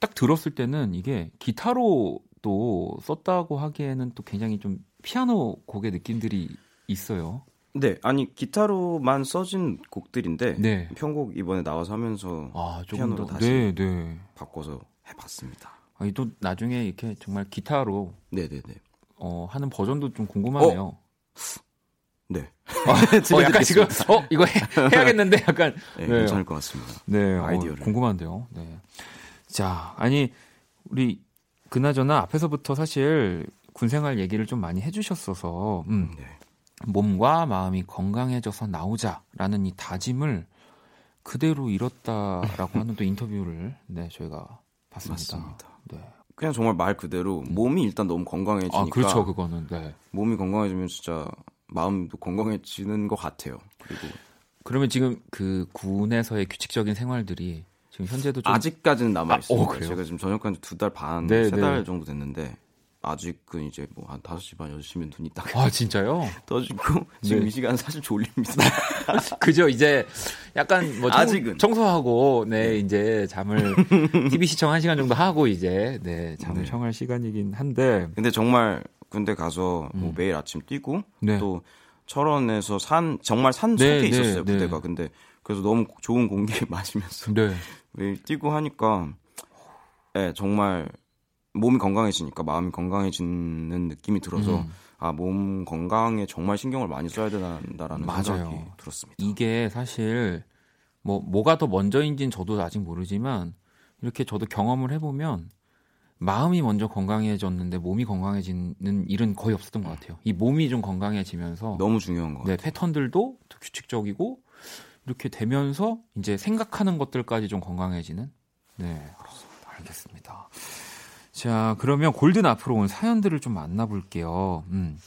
딱 들었을 때는 이게 기타로 또 썼다고 하기에는 또 굉장히 좀 피아노 곡의 느낌들이 있어요.
네, 아니 기타로만 써진 곡들인데
네.
편곡 이번에 나와서 하면서
아, 조금
피아노로
더
다시
네, 네.
바꿔서 해봤습니다.
아니 또 나중에 이렇게 정말 기타로
네, 네, 네.
어, 하는 버전도 좀 궁금하네요. *laughs*
네.
어, 약간 지금 어 이거 해, 해야겠는데 약간
네,
네.
괜찮을 것 같습니다.
네,
아이디어를.
어, 궁금한데요. 네. 자, 아니 우리 그나저나 앞에서부터 사실 군생활 얘기를 좀 많이 해주셨어서 음,
네.
몸과 마음이 건강해져서 나오자라는 이 다짐을 그대로 이뤘다라고 *laughs* 하는 또 인터뷰를 네 저희가 봤습니다.
맞습니다.
네.
그냥 정말 말 그대로 몸이 일단 너무 건강해지니까
아 그렇죠 그거는 네.
몸이 건강해지면 진짜 마음도 건강해지는 것 같아요. 그리고
그러면 지금 그 군에서의 규칙적인 생활들이 지금 현재도 좀
아직까지는 남아
아,
있습니다.
어?
제가 지금 저녁까지 두 달 반,
네,
세달
네.
정도 됐는데 아직은 이제 뭐 한 5시 반, 6시면 눈이 딱
아 진짜요? *laughs*
떠지고 지금
네.
이 시간 사실 졸립니다. *laughs*
그죠 이제 약간 뭐 청,
아직은.
청소하고 네, 이제 잠을 *laughs* TV 시청 한 시간 정도 하고 이제 네 잠을
네.
청할 시간이긴 한데
근데 정말 군대 가서 뭐
음.
매일 아침 뛰고
네.
또 철원에서 산 정말 산
네,
속에
네,
있었어요
네.
부대가. 근데 그래서 너무 좋은 공기 *laughs* 마시면서
네
매일 뛰고 하니까 예 정말 몸이 건강해지니까 마음이 건강해지는 느낌이 들어서
음.
아몸 건강에 정말 신경을 많이 써야 된다라는
맞아요.
생각이 들었습니다.
이게 사실 뭐 뭐가 더 먼저인지는 저도 아직 모르지만 이렇게 저도 경험을 해보면 마음이 먼저 건강해졌는데 몸이 건강해지는 일은 거의 없었던 것 같아요. 이 몸이 좀 건강해지면서
너무 중요한 거.
네, 패턴들도 더 규칙적이고 이렇게 되면서 이제 생각하는 것들까지 좀 건강해지는. 네, 알겠습니다. 자, 그러면 골든 앞으로 온 사연들을 좀 만나볼게요. 음.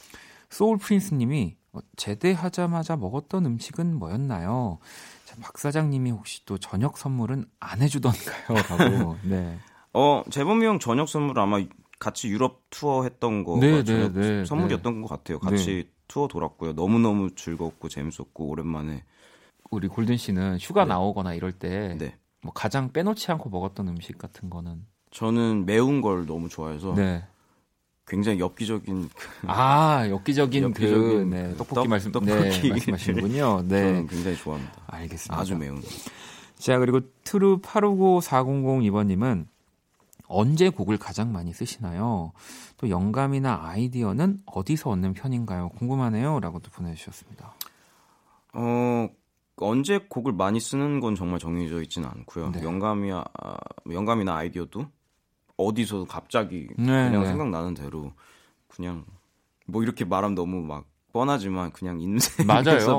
소울 프린스님이 어, 제대하자마자 먹었던 음식은 뭐였나요? 자, 박 사장님이 혹시 또 저녁 선물은 안 해주던가요?라고. *laughs* 네.
어 재범이 형 저녁 선물 아마 같이 유럽 투어 했던 거
네, 네, 네,
선물이었던 것 같아요. 같이 투어 돌았고요. 너무 너무 즐겁고 재밌었고 오랜만에
우리 골든 씨는 휴가
네.
나오거나 이럴 때네뭐 가장 빼놓지 않고 먹었던 음식 같은 거는
저는 매운 걸 너무 좋아해서
네.
굉장히 엽기적인
아, 엽기적인 그
엽기적인
네,
그
떡볶이
떡-
말씀
떡볶이.
네, 말씀하시는군요. *laughs* 네.
저는 굉장히 좋아합니다.
알겠습니다.
아주 매운.
자, 그리고 true 850400 언제 곡을 가장 많이 쓰시나요? 또 영감이나 아이디어는 어디서 얻는 편인가요? 궁금하네요. 라고 또 보내주셨습니다.
어 언제 곡을 많이 쓰는 건 정말 정해져 있지는 않고요.
네.
영감이 아, 영감이나 아이디어도 어디서 갑자기
네,
그냥
네.
생각나는 대로 그냥 뭐 이렇게 말하면 너무 막 뻔하지만 그냥 인생에서. *laughs*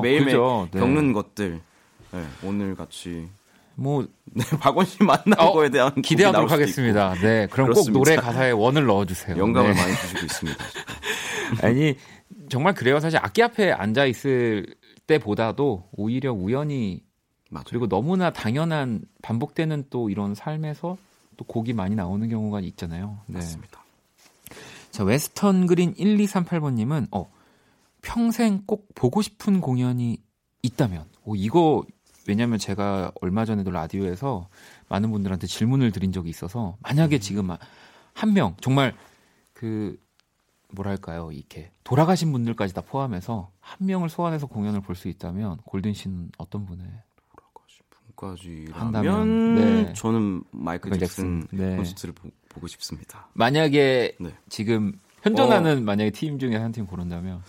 매일매일?
네.
겪는 것들 네, 오늘 같이
뭐, *laughs*
네, 박원 씨 만난
어,
거에 대한
기대하도록 하겠습니다. 네. 그럼
그렇습니다.
꼭 노래 가사에 원을 넣어주세요.
있고 영감을
네.
많이 주시고 있습니다. *laughs*
아니 정말 그래요. 사실 악기 앞에 앉아 있을 때보다도 오히려 우연히
맞아요.
그리고 너무나 당연한 반복되는 또 이런 삶에서 또 곡이 많이 나오는 경우가 있잖아요. 네.
맞습니다.
자 웨스턴 그린 1238번님은 어 평생 꼭 보고 싶은 공연이 있다면 오 이거 왜냐면 제가 얼마 전에도 라디오에서 많은 분들한테 질문을 드린 적이 있어서 만약에 지금 한 명 정말 그 뭐랄까요 이렇게 돌아가신 분들까지 다 포함해서 한 명을 소환해서 공연을 볼 수 있다면 골든 씨는 어떤 분의
까지라면
한다면, 네.
저는 마이클 잭슨
잭슨, 네.
콘서트를 보, 고 싶습니다.
만약에
네.
지금 현존하는 만약에 팀 중에 한 팀 고른다면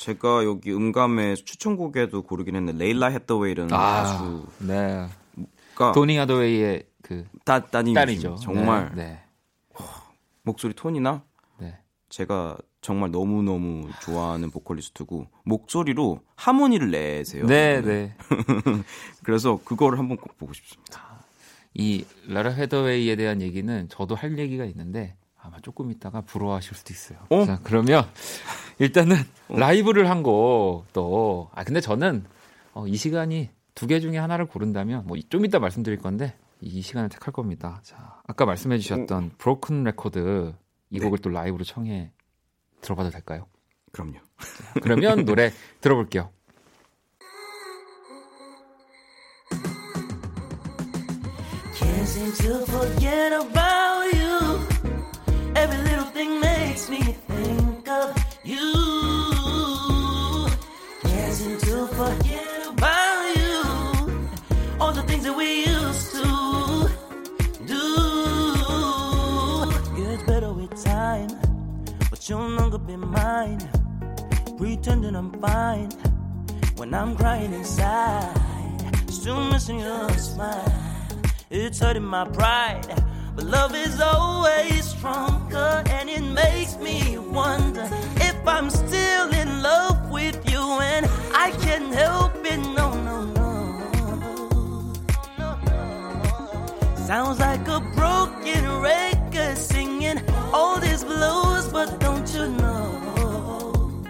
제가 여기 음감의 추천곡에도 고르긴 했는데 레일라 헤더웨이라는 가수가
네 도니 하더웨이의 그
따, 따님이
딸이죠.
정말
네.
목소리 톤이나
네.
제가 정말 너무 너무 좋아하는 보컬리스트고 목소리로 하모니를 내세요.
네, 네. *laughs*
그래서 그거를 한번 꼭 보고 싶습니다.
이 라라 헤더웨이에 대한 얘기는 저도 할 얘기가 있는데 아마 조금 있다가 부러워하실 수도 있어요.
어?
자, 그러면 일단은 라이브를 한 곡 또 아 근데 저는 어, 이 시간이 두 개 중에 하나를 고른다면 뭐 좀 이따 말씀드릴 건데 이 시간을 택할 겁니다. 자, 아까 말씀해 주셨던 Broken Record 이
네.
곡을 또 라이브로 청해 들어봐도 될까요?
그럼요.
그러면 *laughs* 노래 들어볼게요.
Things that we used to do. Gets better with time, but you'll no longer be mine. Pretending I'm fine when I'm crying inside. Still missing your smile. It's hurting my pride. But love is always stronger, and it makes me wonder if I'm still in love with you. And I can't help it. Sounds like a broken record singing all these blues, but don't you know?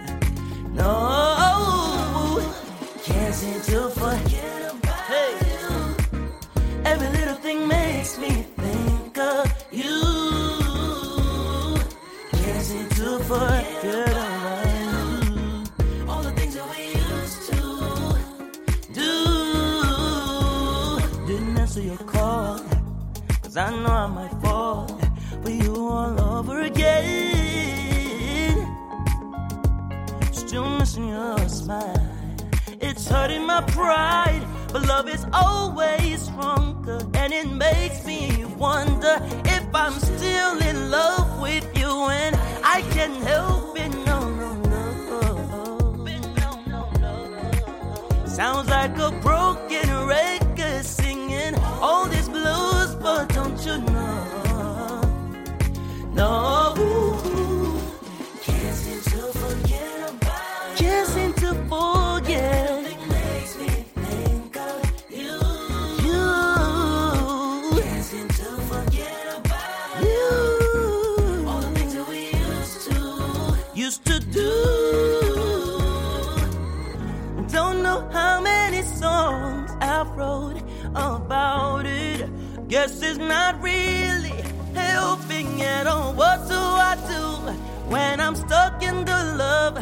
No, can't seem to forget about you. Every little thing makes me think of you. Can't seem to forget I know I might fall for you all over again. Still missing your smile. It's hurting my pride, but love is always stronger, and it makes me wonder if I'm still in love with you, and I can't help it. No, no, no. Sounds like a broken record singing all this No. Can't seem to forget about Can't seem to forget. makes me think of you. You. Can't seem to forget about you. All the things that we used to used to do. Don't know how many songs I wrote about it. Guess it's not really all. What do I do when I'm stuck in the love?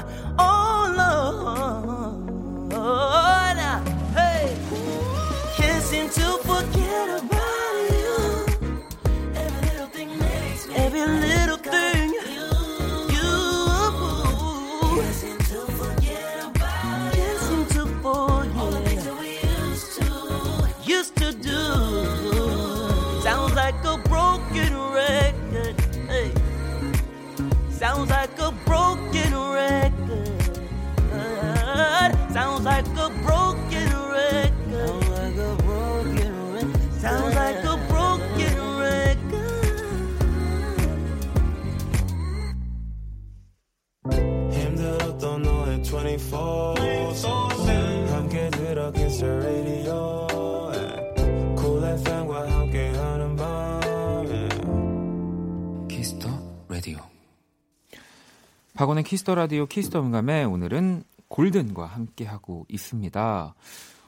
Kiss the Radio
Kiss the 음감회 오늘은 골든과 함께 하고 있습니다.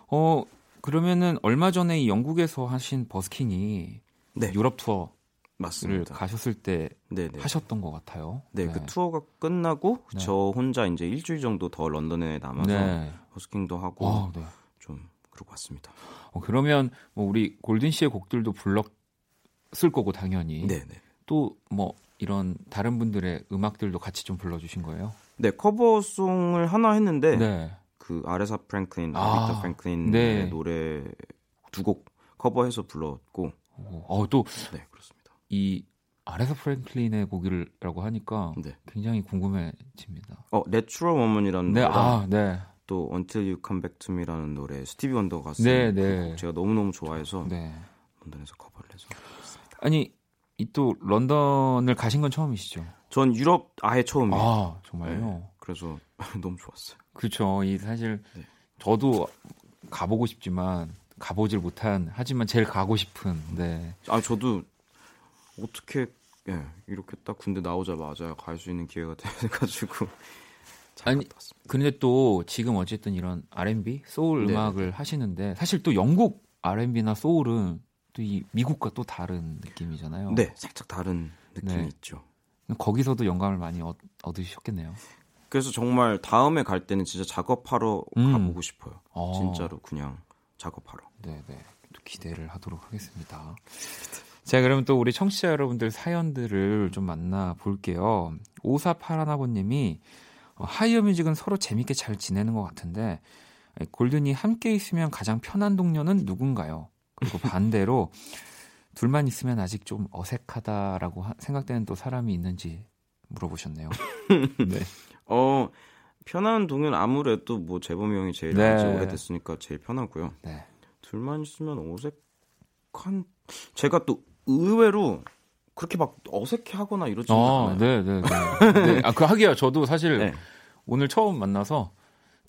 어 그러면은 얼마 전에 이 영국에서 하신 버스킹이
네,
유럽 투어를
맞습니다.
가셨을 때
네, 네.
하셨던 것 같아요.
네, 그 투어가 끝나고
네.
저 혼자 이제 일주일 정도 더 런던에 남아서
네.
버스킹도 하고
어, 네.
좀 그러고 왔습니다.
어, 그러면 뭐 우리 골든 씨의 곡들도 불렀을 거고 당연히
네, 네.
또뭐 이런 다른 분들의 음악들도 같이 좀 불러주신 거예요?
네, cover song을 하나 했는데
네.
그 아레사 프랭클린,
아,
아, 리타 프랭클린의
네.
노래 두 곡 cover해서 불렀고
어, 또
네, 그렇습니다.
이 아레사 프랭클린의 곡이라고 하니까
네.
굉장히 궁금해집니다.
어, Natural Woman이라는
네,
노래랑
아, 네.
또 Until You Come Back to Me라는 노래 스티비 원더가 쓴
네,
그
네.
곡 제가 너무 너무 좋아해서
네.
런던에서 커버를 해서 했습니다.
아니, 이 또 런던을 가신 건 처음이시죠?
전 유럽 아예 처음이에요.
아, 정말요?
그래서 *laughs* 너무 좋았어요.
그렇죠. 이 사실
네.
저도 가보고 싶지만 가보질 못한 하지만 제일 가고 싶은 네.
아 저도 어떻게 예, 이렇게 딱 군대 나오자마자 갈 수 있는 기회가 돼가지고 *laughs* 잘
아니. 근데 또 지금 어쨌든 이런 R&B, 소울
네.
음악을 하시는데 사실 또 영국 R&B나 소울은 또 이 미국과 또 다른 느낌이잖아요.
네, 살짝 다른 느낌이
네.
있죠.
거기서도 영감을 많이 얻, 얻으셨겠네요.
그래서 정말 다음에 갈 때는 진짜 작업하러
음.
가보고 싶어요.
어.
진짜로 그냥 작업하러.
네, 네. 또 기대를 하도록 하겠습니다. 자, 그럼 또 우리 청취자 여러분들 사연들을 좀 만나 볼게요. 5481아버님이 어, 하이어 뮤직은 서로 재밌게 잘 지내는 것 같은데 골든이 함께 있으면 가장 편한 동료는 누군가요? 그리고 반대로 둘만 있으면 아직 좀 어색하다라고 하- 생각되는 또 사람이 있는지 물어보셨네요. *laughs* 네.
어 편한 동요는 아무래도 뭐 재범이 형이 제일
네.
오래됐으니까 제일 편하고요.
네.
둘만 있으면 어색한 제가 또 의외로 그렇게 막 어색해하거나 이러지
아,
않아요.
네, 네, 네. 네. 아, 그 하기야 저도 사실
네.
오늘 처음 만나서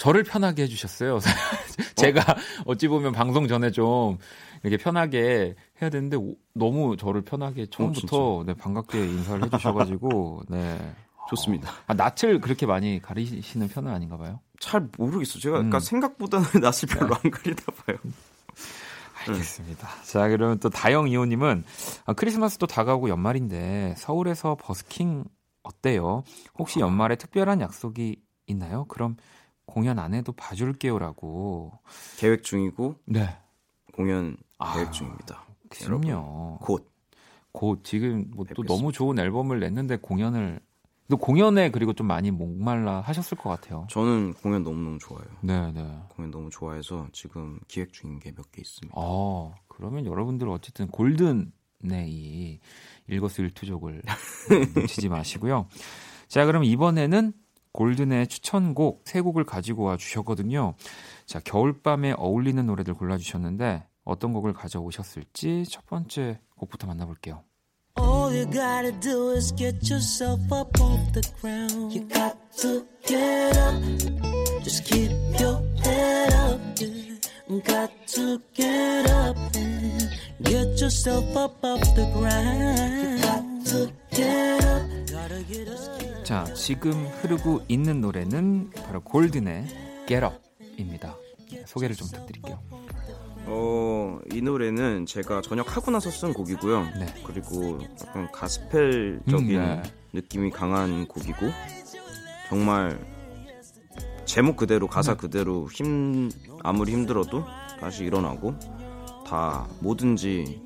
저를 편하게 해주셨어요. *laughs* 제가 어찌 보면 방송 전에 좀 이렇게 편하게 해야 되는데 오- 너무 저를 편하게 처음부터 네, 반갑게 인사를 해주셔가지고 네 *laughs*
좋습니다.
아, 낯을 그렇게 많이 가리시는 편은 아닌가 봐요.
잘 모르겠어요. 제가
음.
그러니까 생각보다는 *laughs* 낯을 별로 안 가리나 봐요.
알겠습니다. 자, 그러면 또 다영 이호님은 아, 크리스마스도 다가오고 연말인데 서울에서 버스킹 어때요? 혹시 연말에 특별한 약속이 있나요? 그럼 공연 안 해도 봐줄게요라고.
계획 중이고
네.
공연
아,
계획 중입니다.
그럼요.
곧
곧 지금 뭐 또. 너무 좋은 앨범을 냈는데 공연을 또 공연에 그리고 좀 많이 목말라 하셨을 것 같아요.
저는 공연 너무 너무 좋아해요.
네, 네.
공연 너무 좋아해서 지금 기획 중인 게 몇 개 있습니다.
어, 그러면 여러분들 어쨌든 골든의 이 일거수일투족을 *laughs* 놓치지 마시고요. 자, 그럼 이번에는 골든의 추천곡 세 곡을 가지고 와 주셨거든요. 자, 겨울밤에 어울리는 노래들 골라 주셨는데 어떤 곡을 가져오셨을지 첫 번째 곡부터 만나볼게요.
All you gotta do is get yourself up off the ground. You got to get up. Just keep your head up. Yeah. Got to get up and get yourself up off the ground. You got to get up. Gotta get up.
자, 지금 흐르고 있는 노래는 바로 골든의 Get Up입니다. 소개를 좀 부탁드릴게요.
어, 이 노래는 제가 전역하고 나서 쓴 곡이고요.
네.
그리고 약간 가스펠적인
음, 네.
느낌이 강한 곡이고 정말 제목 그대로 가사 그대로 힘 아무리 힘들어도 다시 일어나고 다 뭐든지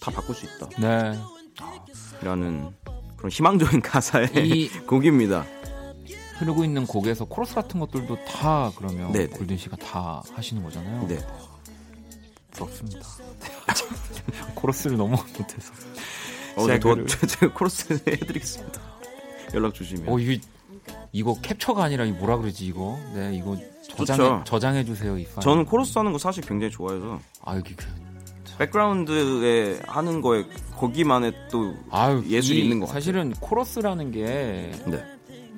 다 바꿀 수 있다.
네.
라는 그런 희망적인 *laughs* 가사의
이
곡입니다.
흐르고 있는 곡에서 코러스 같은 것들도 다 그러면
네, 네.
골든 씨가 다 하시는 거잖아요.
네.
부럽습니다. *laughs* 코러스를 너무 못해서.
어, 네,
제가
도,
그를-
제가 코러스 *laughs* 해드리겠습니다. 연락 주시면.
어, 이거 이거 캡처가 아니라 이 뭐라 그러지 이거? 네, 이거 저장해. 저장해 주세요 이 파일.
저는 코러스 하는 거 사실 굉장히 좋아해서
아 여기 그
백그라운드에 하는 거에 거기만의 또
아유
예술이
이
있는 것 같아요.
사실은 코러스라는 게
네.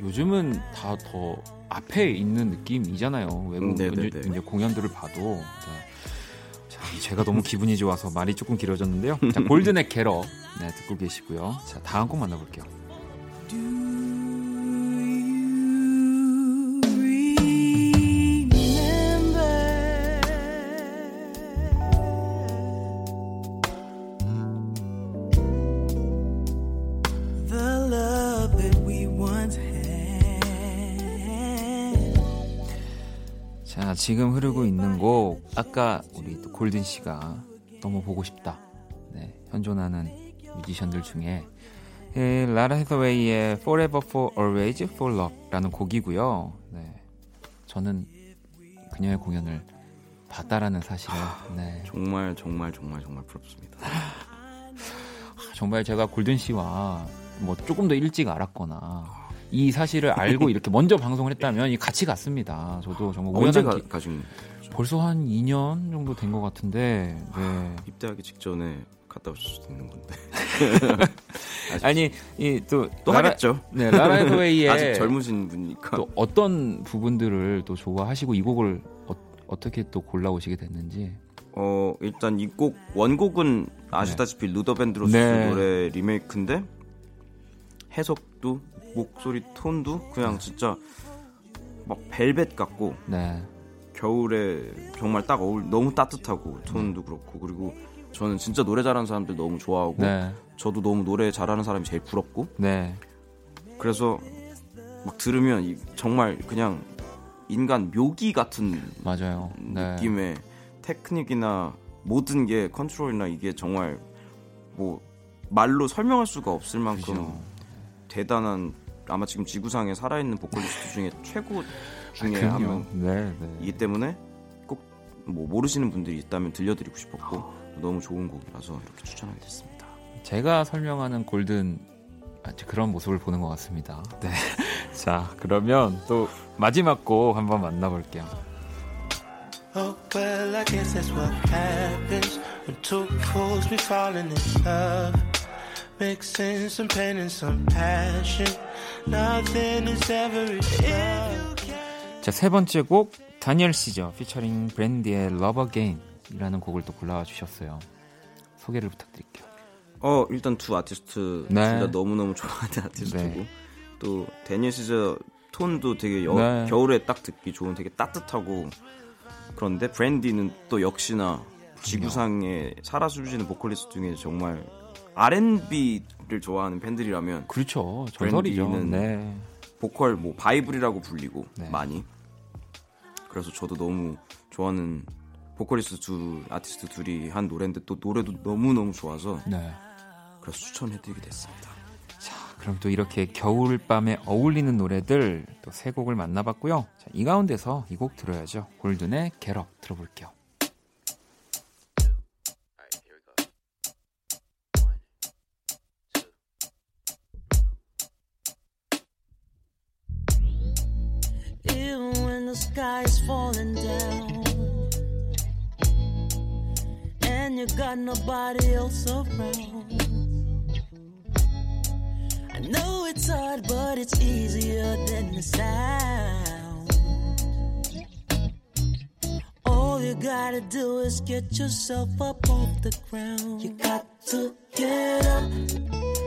요즘은 다 더 앞에 있는 느낌이잖아요. 외국
음, 네, 네,
이제,
네.
이제 공연들을 봐도. 네. 자, 제가 너무 기분이 좋아서 말이 조금 길어졌는데요. 자, *laughs* 골든의 캐러 네, 듣고 계시고요. 자, 다음 곡 만나볼게요. 자, 지금 흐르고 있는 곡 아까 우리 또 골든 씨가 너무 보고 싶다. 네, 현존하는 뮤지션들 중에 예, 라라 헤더웨이의 Forever for Always for Love라는 곡이고요. 네, 저는 그녀의 공연을 봤다라는 사실을 네,
정말 정말 정말 정말 부럽습니다.
정말 제가 골든 씨와 뭐 조금 더 일찍 알았거나 이 사실을 알고 이렇게 먼저 방송을 했다면 이 같이 갔습니다. 저도 정말
언제
우연한
가,
기-
가신
벌써 한 2년 정도 된 것 같은데 네.
입대하기 직전에 갔다 오실 수도 있는 건데 *laughs*
아니
이또또 하겠죠.
네 라라 헤더웨이의 *laughs*
아직 젊으신 분이니까
또 어떤 부분들을 또 좋아하시고 이 곡을 어, 떻게또 골라오시게 됐는지
어 일단 이 곡 원곡은 아시다시피 루더 밴드로스
네.
노래 리메이크인데 해석도 목소리 톤도 그냥 진짜 막 벨벳 같고
네
겨울에 정말 딱 어울 너무 따뜻하고 톤도 그렇고 그리고 저는 진짜 노래 잘하는 사람들 너무 좋아하고
네,
저도 너무 노래 잘하는 사람이 제일 부럽고
네,
그래서 막 들으면 이- 정말 그냥 인간 묘기 같은
맞아요. 네.
느낌의 테크닉이나 모든 게 컨트롤이나 이게 정말 뭐 말로 설명할 수가 없을 만큼
그죠.
대단한 아마 지금 지구상에 살아있는 보컬리스트 중에 최고 중에
그럼요.
한 명.
네, 네.
이기 때문에 꼭 뭐 모르시는 분들이 있다면 들려드리고 싶었고 너무 좋은 곡이라서 이렇게 추천하게 됐습니다.
제가 설명하는 골든 아, 그런 모습을 보는 것 같습니다. 네. *laughs* 자, 그러면 또 마지막 곡 한번 만나볼게요.
Oh, well, I guess that's what happens when two fools be falling in love. Mixing some pain and some passion.
자, 세 번째 곡 다니엘 시저 피처링 브랜디의 Love Again이라는 곡을 또 골라와 주셨어요. 소개를 부탁드릴게요.
어 일단 두 아티스트
네.
둘다 너무너무 좋아하는 아티스트고
네.
또 데니엘 시저 톤도 되게 여-
네.
겨울에 딱 듣기 좋은 되게 따뜻하고 그런데 브랜디는 또 역시나 지구상의 살아 숨쉬는 보컬리스트 중에 정말 R&B 를 좋아하는 팬들이라면
그렇죠. 전설이죠. 네.
보컬 뭐 바이블이라고 불리고
네.
많이 그래서 저도 너무 좋아하는 보컬리스트 두 아티스트 둘이 한 노래인데 또 노래도 너무 너무 좋아서
네.
그래서 추천해드리게 됐습니다.
그럼 또 이렇게 겨울밤에 어울리는 노래들 또 세 곡을 만나봤고요. 자, 이 가운데서 이 곡 들어야죠. 골든의 겟업 들어볼게요.
Sky is falling down and you got nobody else around. I know it's hard, but it's easier than it sounds. All you gotta do is get yourself up off the ground. You got to get up,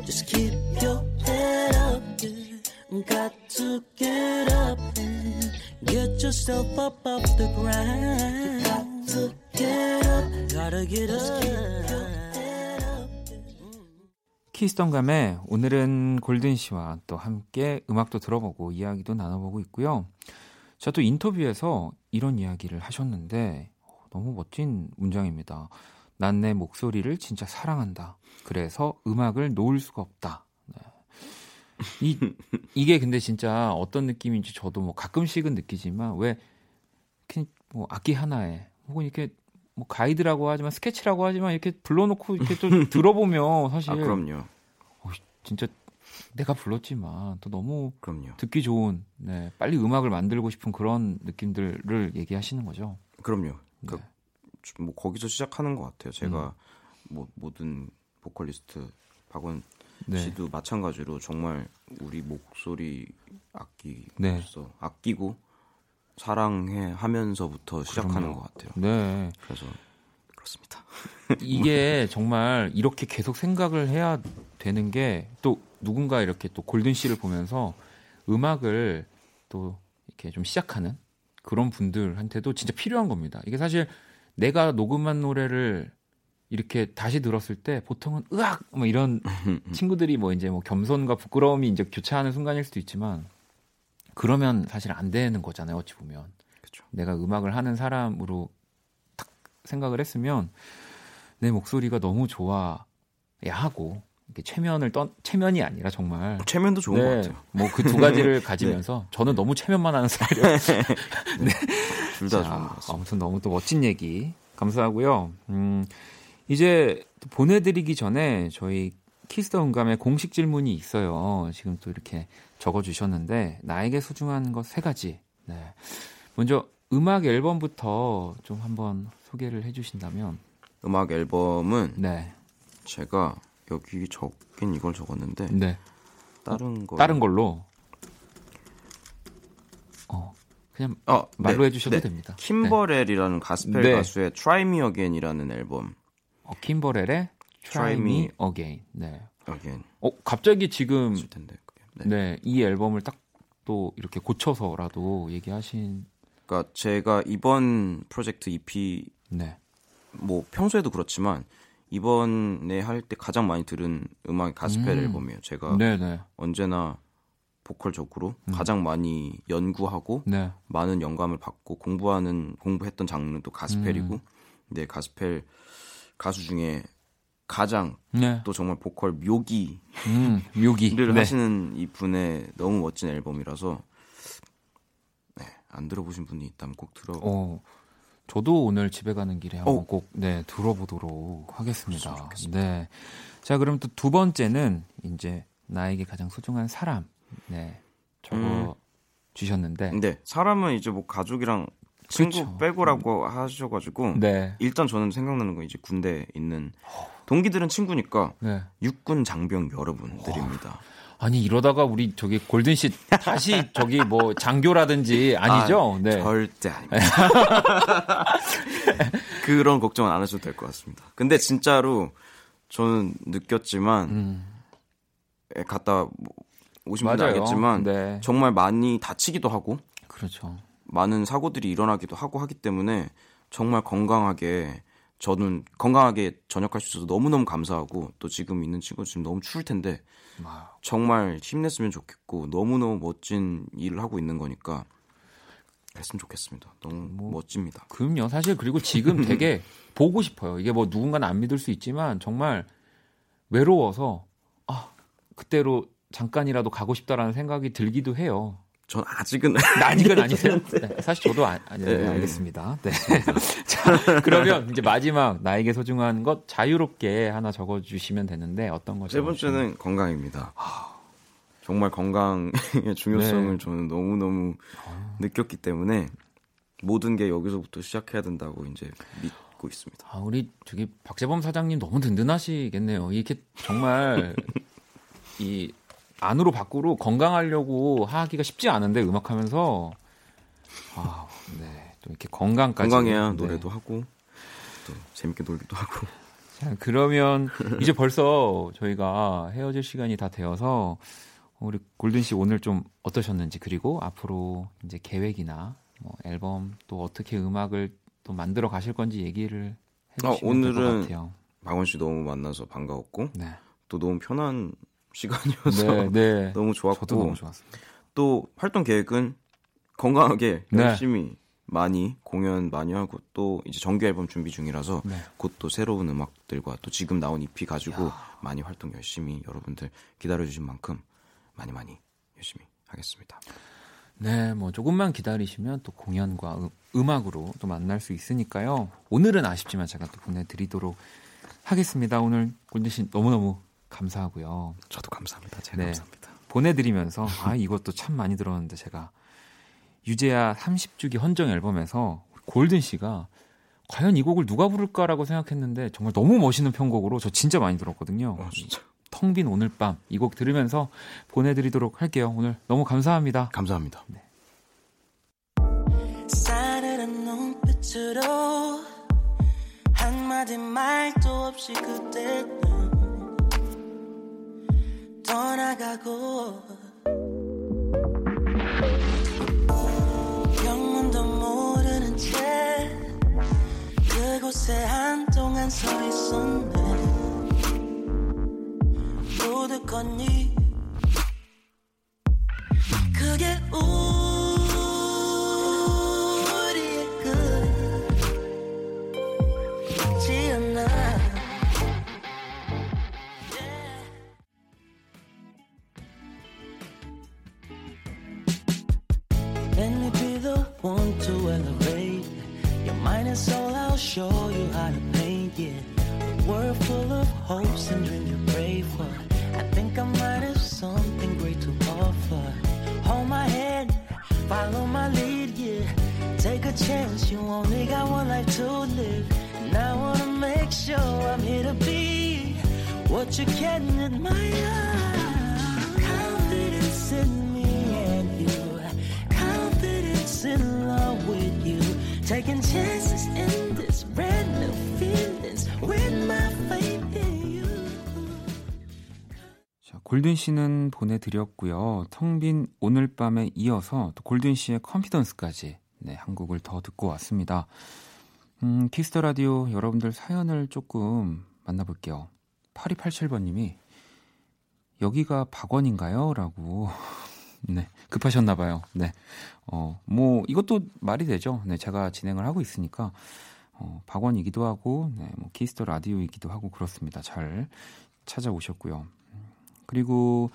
just keep your head up. Got to get up yourself up off the ground. got to get up, gotta get up.
감에 오늘은 골든 씨와 또 함께 음악도 들어보고 이야기도 나눠보고 있고요. 저또 인터뷰에서 이런 이야기를 하셨는데 너무 멋진 문장입니다. 난 내 목소리를 진짜 사랑한다. 그래서 음악을 놓을 수가 없다. 네. 이 이게 근데 진짜 어떤 느낌인지 저도 뭐 가끔씩은 느끼지만 왜 뭐 악기 하나에 혹은 이렇게 뭐 가이드라고 하지만 스케치라고 하지만 이렇게 불러놓고 이렇게 좀 *laughs* 들어보면 사실
아 그럼요.
어, 진짜 내가 불렀지만 또 너무
그럼요.
듣기 좋은 네, 빨리 음악을 만들고 싶은 그런 느낌들을 얘기하시는 거죠.
그럼요.
네.
그, 뭐 거기서 시작하는 것 같아요. 제가 뭐 모든 보컬리스트 박원
네.
씨도 마찬가지로 정말 우리 목소리
네.
아끼로서 아끼고 사랑해 하면서부터 시작하는
그럼요.
것 같아요.
네.
그래서 그렇습니다. *laughs*
이게 정말 이렇게 계속 생각을 해야 되는 게 또 누군가 이렇게 또 골든 씨를 보면서 음악을 또 이렇게 좀 시작하는 그런 분들한테도 진짜 필요한 겁니다. 이게 사실 내가 녹음한 노래를 이렇게 다시 들었을 때 보통은 으악 뭐 이런 친구들이 뭐 이제 뭐 겸손과 부끄러움이 이제 교차하는 순간일 수도 있지만 그러면 사실 안 되는 거잖아요. 어찌 보면
그렇죠.
내가 음악을 하는 사람으로 딱 생각을 했으면 내 목소리가 너무 좋아야 하고 이렇게 최면을 떠 최면이 아니라 정말
최면도 좋은 것 같아요.
뭐 그 두 가지를 *laughs* 가지면서 저는 너무 최면만 하는 스타일이에요. *laughs*
둘다
자,
좋은 것 같습니다.
아무튼 너무 또 멋진 얘기 감사하고요. 음, 이제 또 보내드리기 전에 저희 Kiss the 음감회 공식 질문이 있어요. 지금 또 이렇게 적어주셨는데 나에게 소중한 것 세 가지. 네. 먼저 음악 앨범부터 좀 한번 소개를 해주신다면.
음악 앨범은
네,
제가 여기 적긴 이걸 적었는데
네.
다른 거
다른 걸로. 어, 그냥
어,
말로
네,
해주셔도
네.
됩니다.
킴버렐이라는 가스펠
네.
가수의 Try Me Again이라는 앨범
어, 킴버렐의 Try
Try
Me. Again. 네.
Again
어, 갑자기 지금
텐데. 네.
네, 이 앨범을 딱 또 이렇게 고쳐서라도 얘기하신
그러니까 제가 이번 프로젝트 EP
네.
뭐 평소에도 그렇지만 이번에 할 때 가장 많이 들은 음악이 가스펠
음.
앨범이에요. 제가
네, 네.
언제나 보컬적으로
음.
가장 많이 연구하고
네.
많은 영감을 받고 공부하는 공부했던 장르도 가스펠이고
음.
근데 가스펠 가수 중에 가장
네.
또 정말 보컬 묘기를
음, 묘기. *laughs* 네.
하시는 이 분의 너무 멋진 앨범이라서 네, 안 들어보신 분이 있다면 꼭 들어.
어. 저도 오늘 집에 가는 길에 한번
어.
꼭 네, 들어보도록 하겠습니다. 네. 자, 그럼 또 두 번째는 이제 나에게 가장 소중한 사람. 네. 적어
음.
주셨는데.
근데 사람은 이제 뭐 가족이랑 친구
그쵸.
빼고라고 하셔가지고
네.
일단 저는 생각나는 건 이제 군대에 있는 동기들은 친구니까
네.
육군 장병 여러분들입니다.
아니 이러다가 우리 저기 골든 씨 다시 저기 뭐 장교라든지 아니죠?
아,
네.
절대 아닙니다. *laughs* 그런 걱정은 안 하셔도 될 것 같습니다. 근데 진짜로 저는 느꼈지만
음.
에, 갔다 뭐 오신
맞아요.
알겠지만
네.
정말 많이 다치기도 하고
그렇죠.
많은 사고들이 일어나기도 하고 하기 때문에 정말 건강하게 저는 건강하게 전역할 수 있어서 너무너무 감사하고 또 지금 있는 친구 지금 너무 추울 텐데
와.
정말 힘냈으면 좋겠고 너무너무 멋진 일을 하고 있는 거니까 했으면 좋겠습니다. 너무
뭐,
멋집니다.
그럼요. 사실 그리고 지금 되게 *laughs* 보고 싶어요. 이게 뭐 누군가는 안 믿을 수 있지만 정말 외로워서 아 그때로 잠깐이라도 가고 싶다라는 생각이 들기도 해요.
전 아직은
아직은 아니세요? 네, 사실 저도 아, 아니, 네,
네.
알겠습니다. 네. *laughs* 자, 그러면 이제 마지막 나에게 소중한 것 자유롭게 하나 적어 주시면 되는데 어떤 거죠?
세 번째는 건강입니다. 정말 건강의 중요성을
네.
저는 너무 너무 느꼈기 때문에 모든 게 여기서부터 시작해야 된다고 이제 믿고 있습니다.
아, 우리 저기 박재범 사장님 너무 든든하시겠네요. 이렇게 정말 *laughs* 이 안으로 밖으로 건강하려고 하기가 쉽지 않은데 음악 하면서 아, 네. 또 이렇게 건강까지
건강해야
네.
노래도 하고 또 재밌게 놀기도 하고.
자, 그러면 이제 벌써 저희가 헤어질 시간이 다 되어서 우리 골든 씨 오늘 좀 어떠셨는지 그리고 앞으로 이제 계획이나 뭐 앨범 또 어떻게 음악을 또 만들어 가실 건지 얘기를
어,
해주시면 될것
오늘은
같아요.
박원 씨 너무 만나서 반가웠고
네,
또 너무 편한 시간이어서
네, 네. *laughs*
너무 좋았고
저도 너무 좋았습니다.
또 활동 계획은 건강하게
네.
열심히 많이 공연 많이 하고 또 이제 정규 앨범 준비 중이라서
네.
곧또 새로운 음악들과 또 지금 나온 EP 가지고 많이 활동 열심히 여러분들 기다려 주신 만큼 많이 많이 열심히 하겠습니다.
네, 뭐 조금만 기다리시면 또 공연과 음, 악으로또 만날 수 있으니까요. 오늘은 아쉽지만 제가 또 보내드리도록 하겠습니다. 오늘 골든 씨 너무너무 감사하고요.
저도 감사합니다. 제가
네.
감사합니다.
보내드리면서 아 이것도 참 많이 들었는데 제가 유재하 30주기 헌정 앨범에서 골든 씨가 과연 이 곡을 누가 부를까라고 생각했는데 정말 너무 멋있는 편곡으로 저 진짜 많이 들었거든요.
어, 진짜
텅빈 오늘 밤 이 곡 들으면서 보내드리도록 할게요. 오늘 너무 감사합니다.
감사합니다.
눈빛으로 한마디 말도 없이 그때는 떠나가고. 영문도 모르는 채 그곳에 한동안 서 있었네. 우두커니 그게 우 a chance. You only got one life to live, and I wanna make sure I'm here to be what you can admire. Confidence in me and you. Confidence in love with you. Taking chances in this brand new feelings with my faith in you.
자, 골든 씨는 보내드렸고요. 텅 빈 오늘 밤에 이어서 또 골든 씨의 컨피던스까지 네, 한 곡을 더 듣고 왔습니다. 음, Kiss the Radio 여러분들 사연을 조금 만나볼게요. 8287번님이 여기가 박원인가요? 라고 *laughs* 네, 급하셨나봐요. 네. 어, 뭐, 이것도 말이 되죠. 네, 제가 진행을 하고 있으니까, 어, 박원이기도 하고, 네, 뭐, Kiss the Radio이기도 하고, 그렇습니다. 잘 찾아오셨고요. 그리고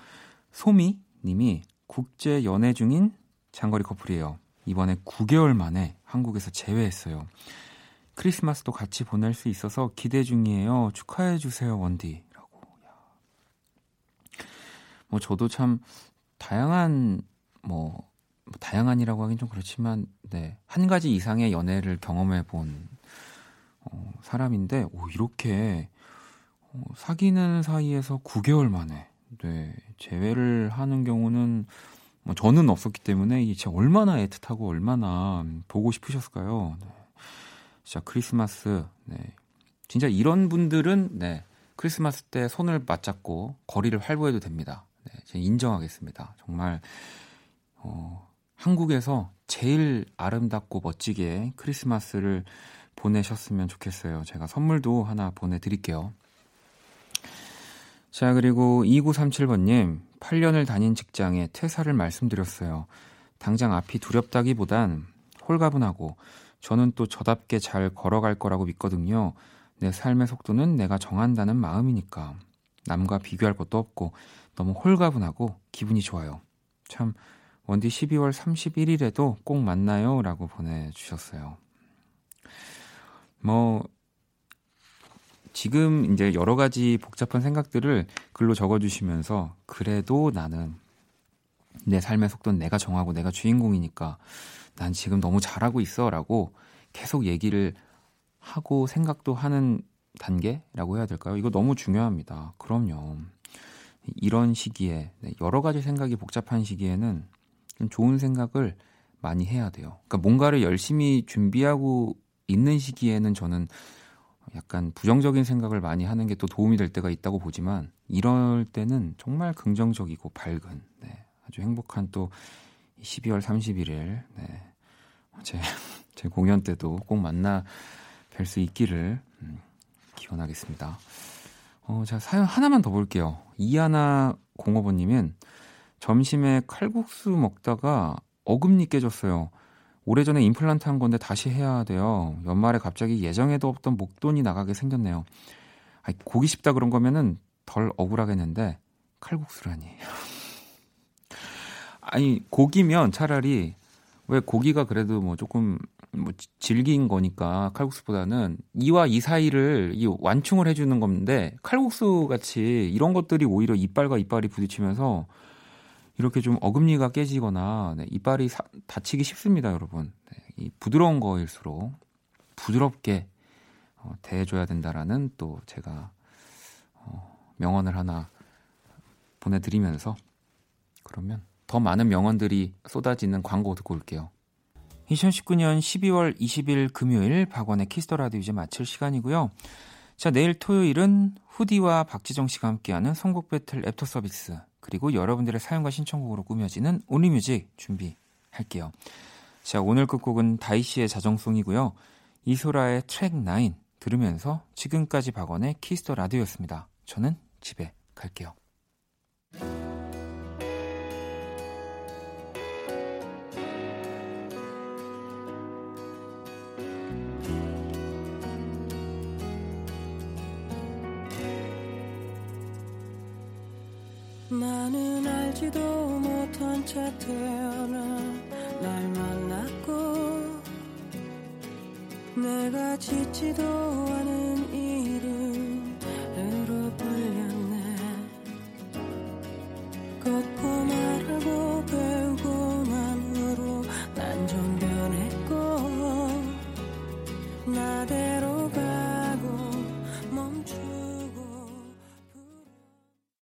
소미 님이 국제 연애 중인 장거리 커플이에요. 이번에 9개월 만에 한국에서 재회했어요. 크리스마스도 같이 보낼 수 있어서 기대 중이에요. 축하해 주세요, 원디라고. 야. 뭐 저도 참 다양한 뭐, 뭐 다양한이라고 하긴 좀 그렇지만 네. 한 가지 이상의 연애를 경험해 본 어, 사람인데 오 이렇게 어, 사귀는 사이에서 9개월 만에 네, 재회를 하는 경우는 뭐 저는 없었기 때문에 이게 얼마나 애틋하고 얼마나 보고 싶으셨을까요? 네. 진짜 크리스마스 네. 진짜 이런 분들은 네. 크리스마스 때 손을 맞잡고 거리를 활보해도 됩니다. 네, 제가 인정하겠습니다. 정말 어, 한국에서 제일 아름답고 멋지게 크리스마스를 보내셨으면 좋겠어요. 제가 선물도 하나 보내드릴게요. 자, 그리고 2937번님, 8년을 다닌 직장에 퇴사를 말씀드렸어요. 당장 앞이 두렵다기보단 홀가분하고 저는 또 저답게 잘 걸어갈 거라고 믿거든요. 내 삶의 속도는 내가 정한다는 마음이니까. 남과 비교할 것도 없고 너무 홀가분하고 기분이 좋아요. 참 원디 12월 31일에도 꼭 만나요 라고 보내주셨어요. 뭐 지금 이제 여러 가지 복잡한 생각들을 글로 적어주시면서 그래도 나는 내 삶의 속도는 내가 정하고 내가 주인공이니까 난 지금 너무 잘하고 있어 라고 계속 얘기를 하고 생각도 하는 단계라고 해야 될까요? 이거 너무 중요합니다. 그럼요. 이런 시기에 네, 여러 가지 생각이 복잡한 시기에는 좀 좋은 생각을 많이 해야 돼요. 그러니까 뭔가를 열심히 준비하고 있는 시기에는 저는 약간 부정적인 생각을 많이 하는 게 또 도움이 될 때가 있다고 보지만 이럴 때는 정말 긍정적이고 밝은 네, 아주 행복한 또 12월 31일 네, 제, *laughs* 제 공연 때도 꼭 만나 뵐 수 있기를 음, 기원하겠습니다. 어, 자 사연 하나만 더 볼게요. 이하나 공업원님은 점심에 칼국수 먹다가 어금니 깨졌어요. 오래전에 임플란트 한 건데 다시 해야 돼요. 연말에 갑자기 예정에도 없던 목돈이 나가게 생겼네요. 아니, 고기 싶다 그런 거면은 덜 억울하겠는데 칼국수라니. *laughs* 아니 고기면 차라리 왜 고기가 그래도 뭐 조금 뭐 질긴 거니까 칼국수보다는 이와 이 사이를 이 완충을 해주는 건데 칼국수 같이 이런 것들이 오히려 이빨과 이빨이 부딪히면서 이렇게 좀 어금니가 깨지거나 네, 이빨이 사, 다치기 쉽습니다, 여러분. 네, 이 부드러운 거일수록 부드럽게 어, 대해줘야 된다라는 또 제가 어, 명언을 하나 보내드리면서 그러면 더 많은 명언들이 쏟아지는 광고 듣고 올게요. 2019년 12월 20일 금요일 박원의 Kiss the Radio 이제 마칠 시간이고요. 자, 내일 토요일은 후디와 박지정 씨가 함께하는 선곡 배틀 애프터 서비스 그리고 여러분들의 사연과 신청곡으로 꾸며지는 Only Music 준비할게요. 자, 오늘 끝곡은 다이씨의 자정송이고요. 이소라의 트랙 9 들으면서 지금까지 박원의 Kiss the Radio였습니다. 저는 집에 갈게요.
알지도 못한 채 태어나 날 만났고 내가 짓지도 않은 이름으로 불렸네. 걷고 말하고 배우고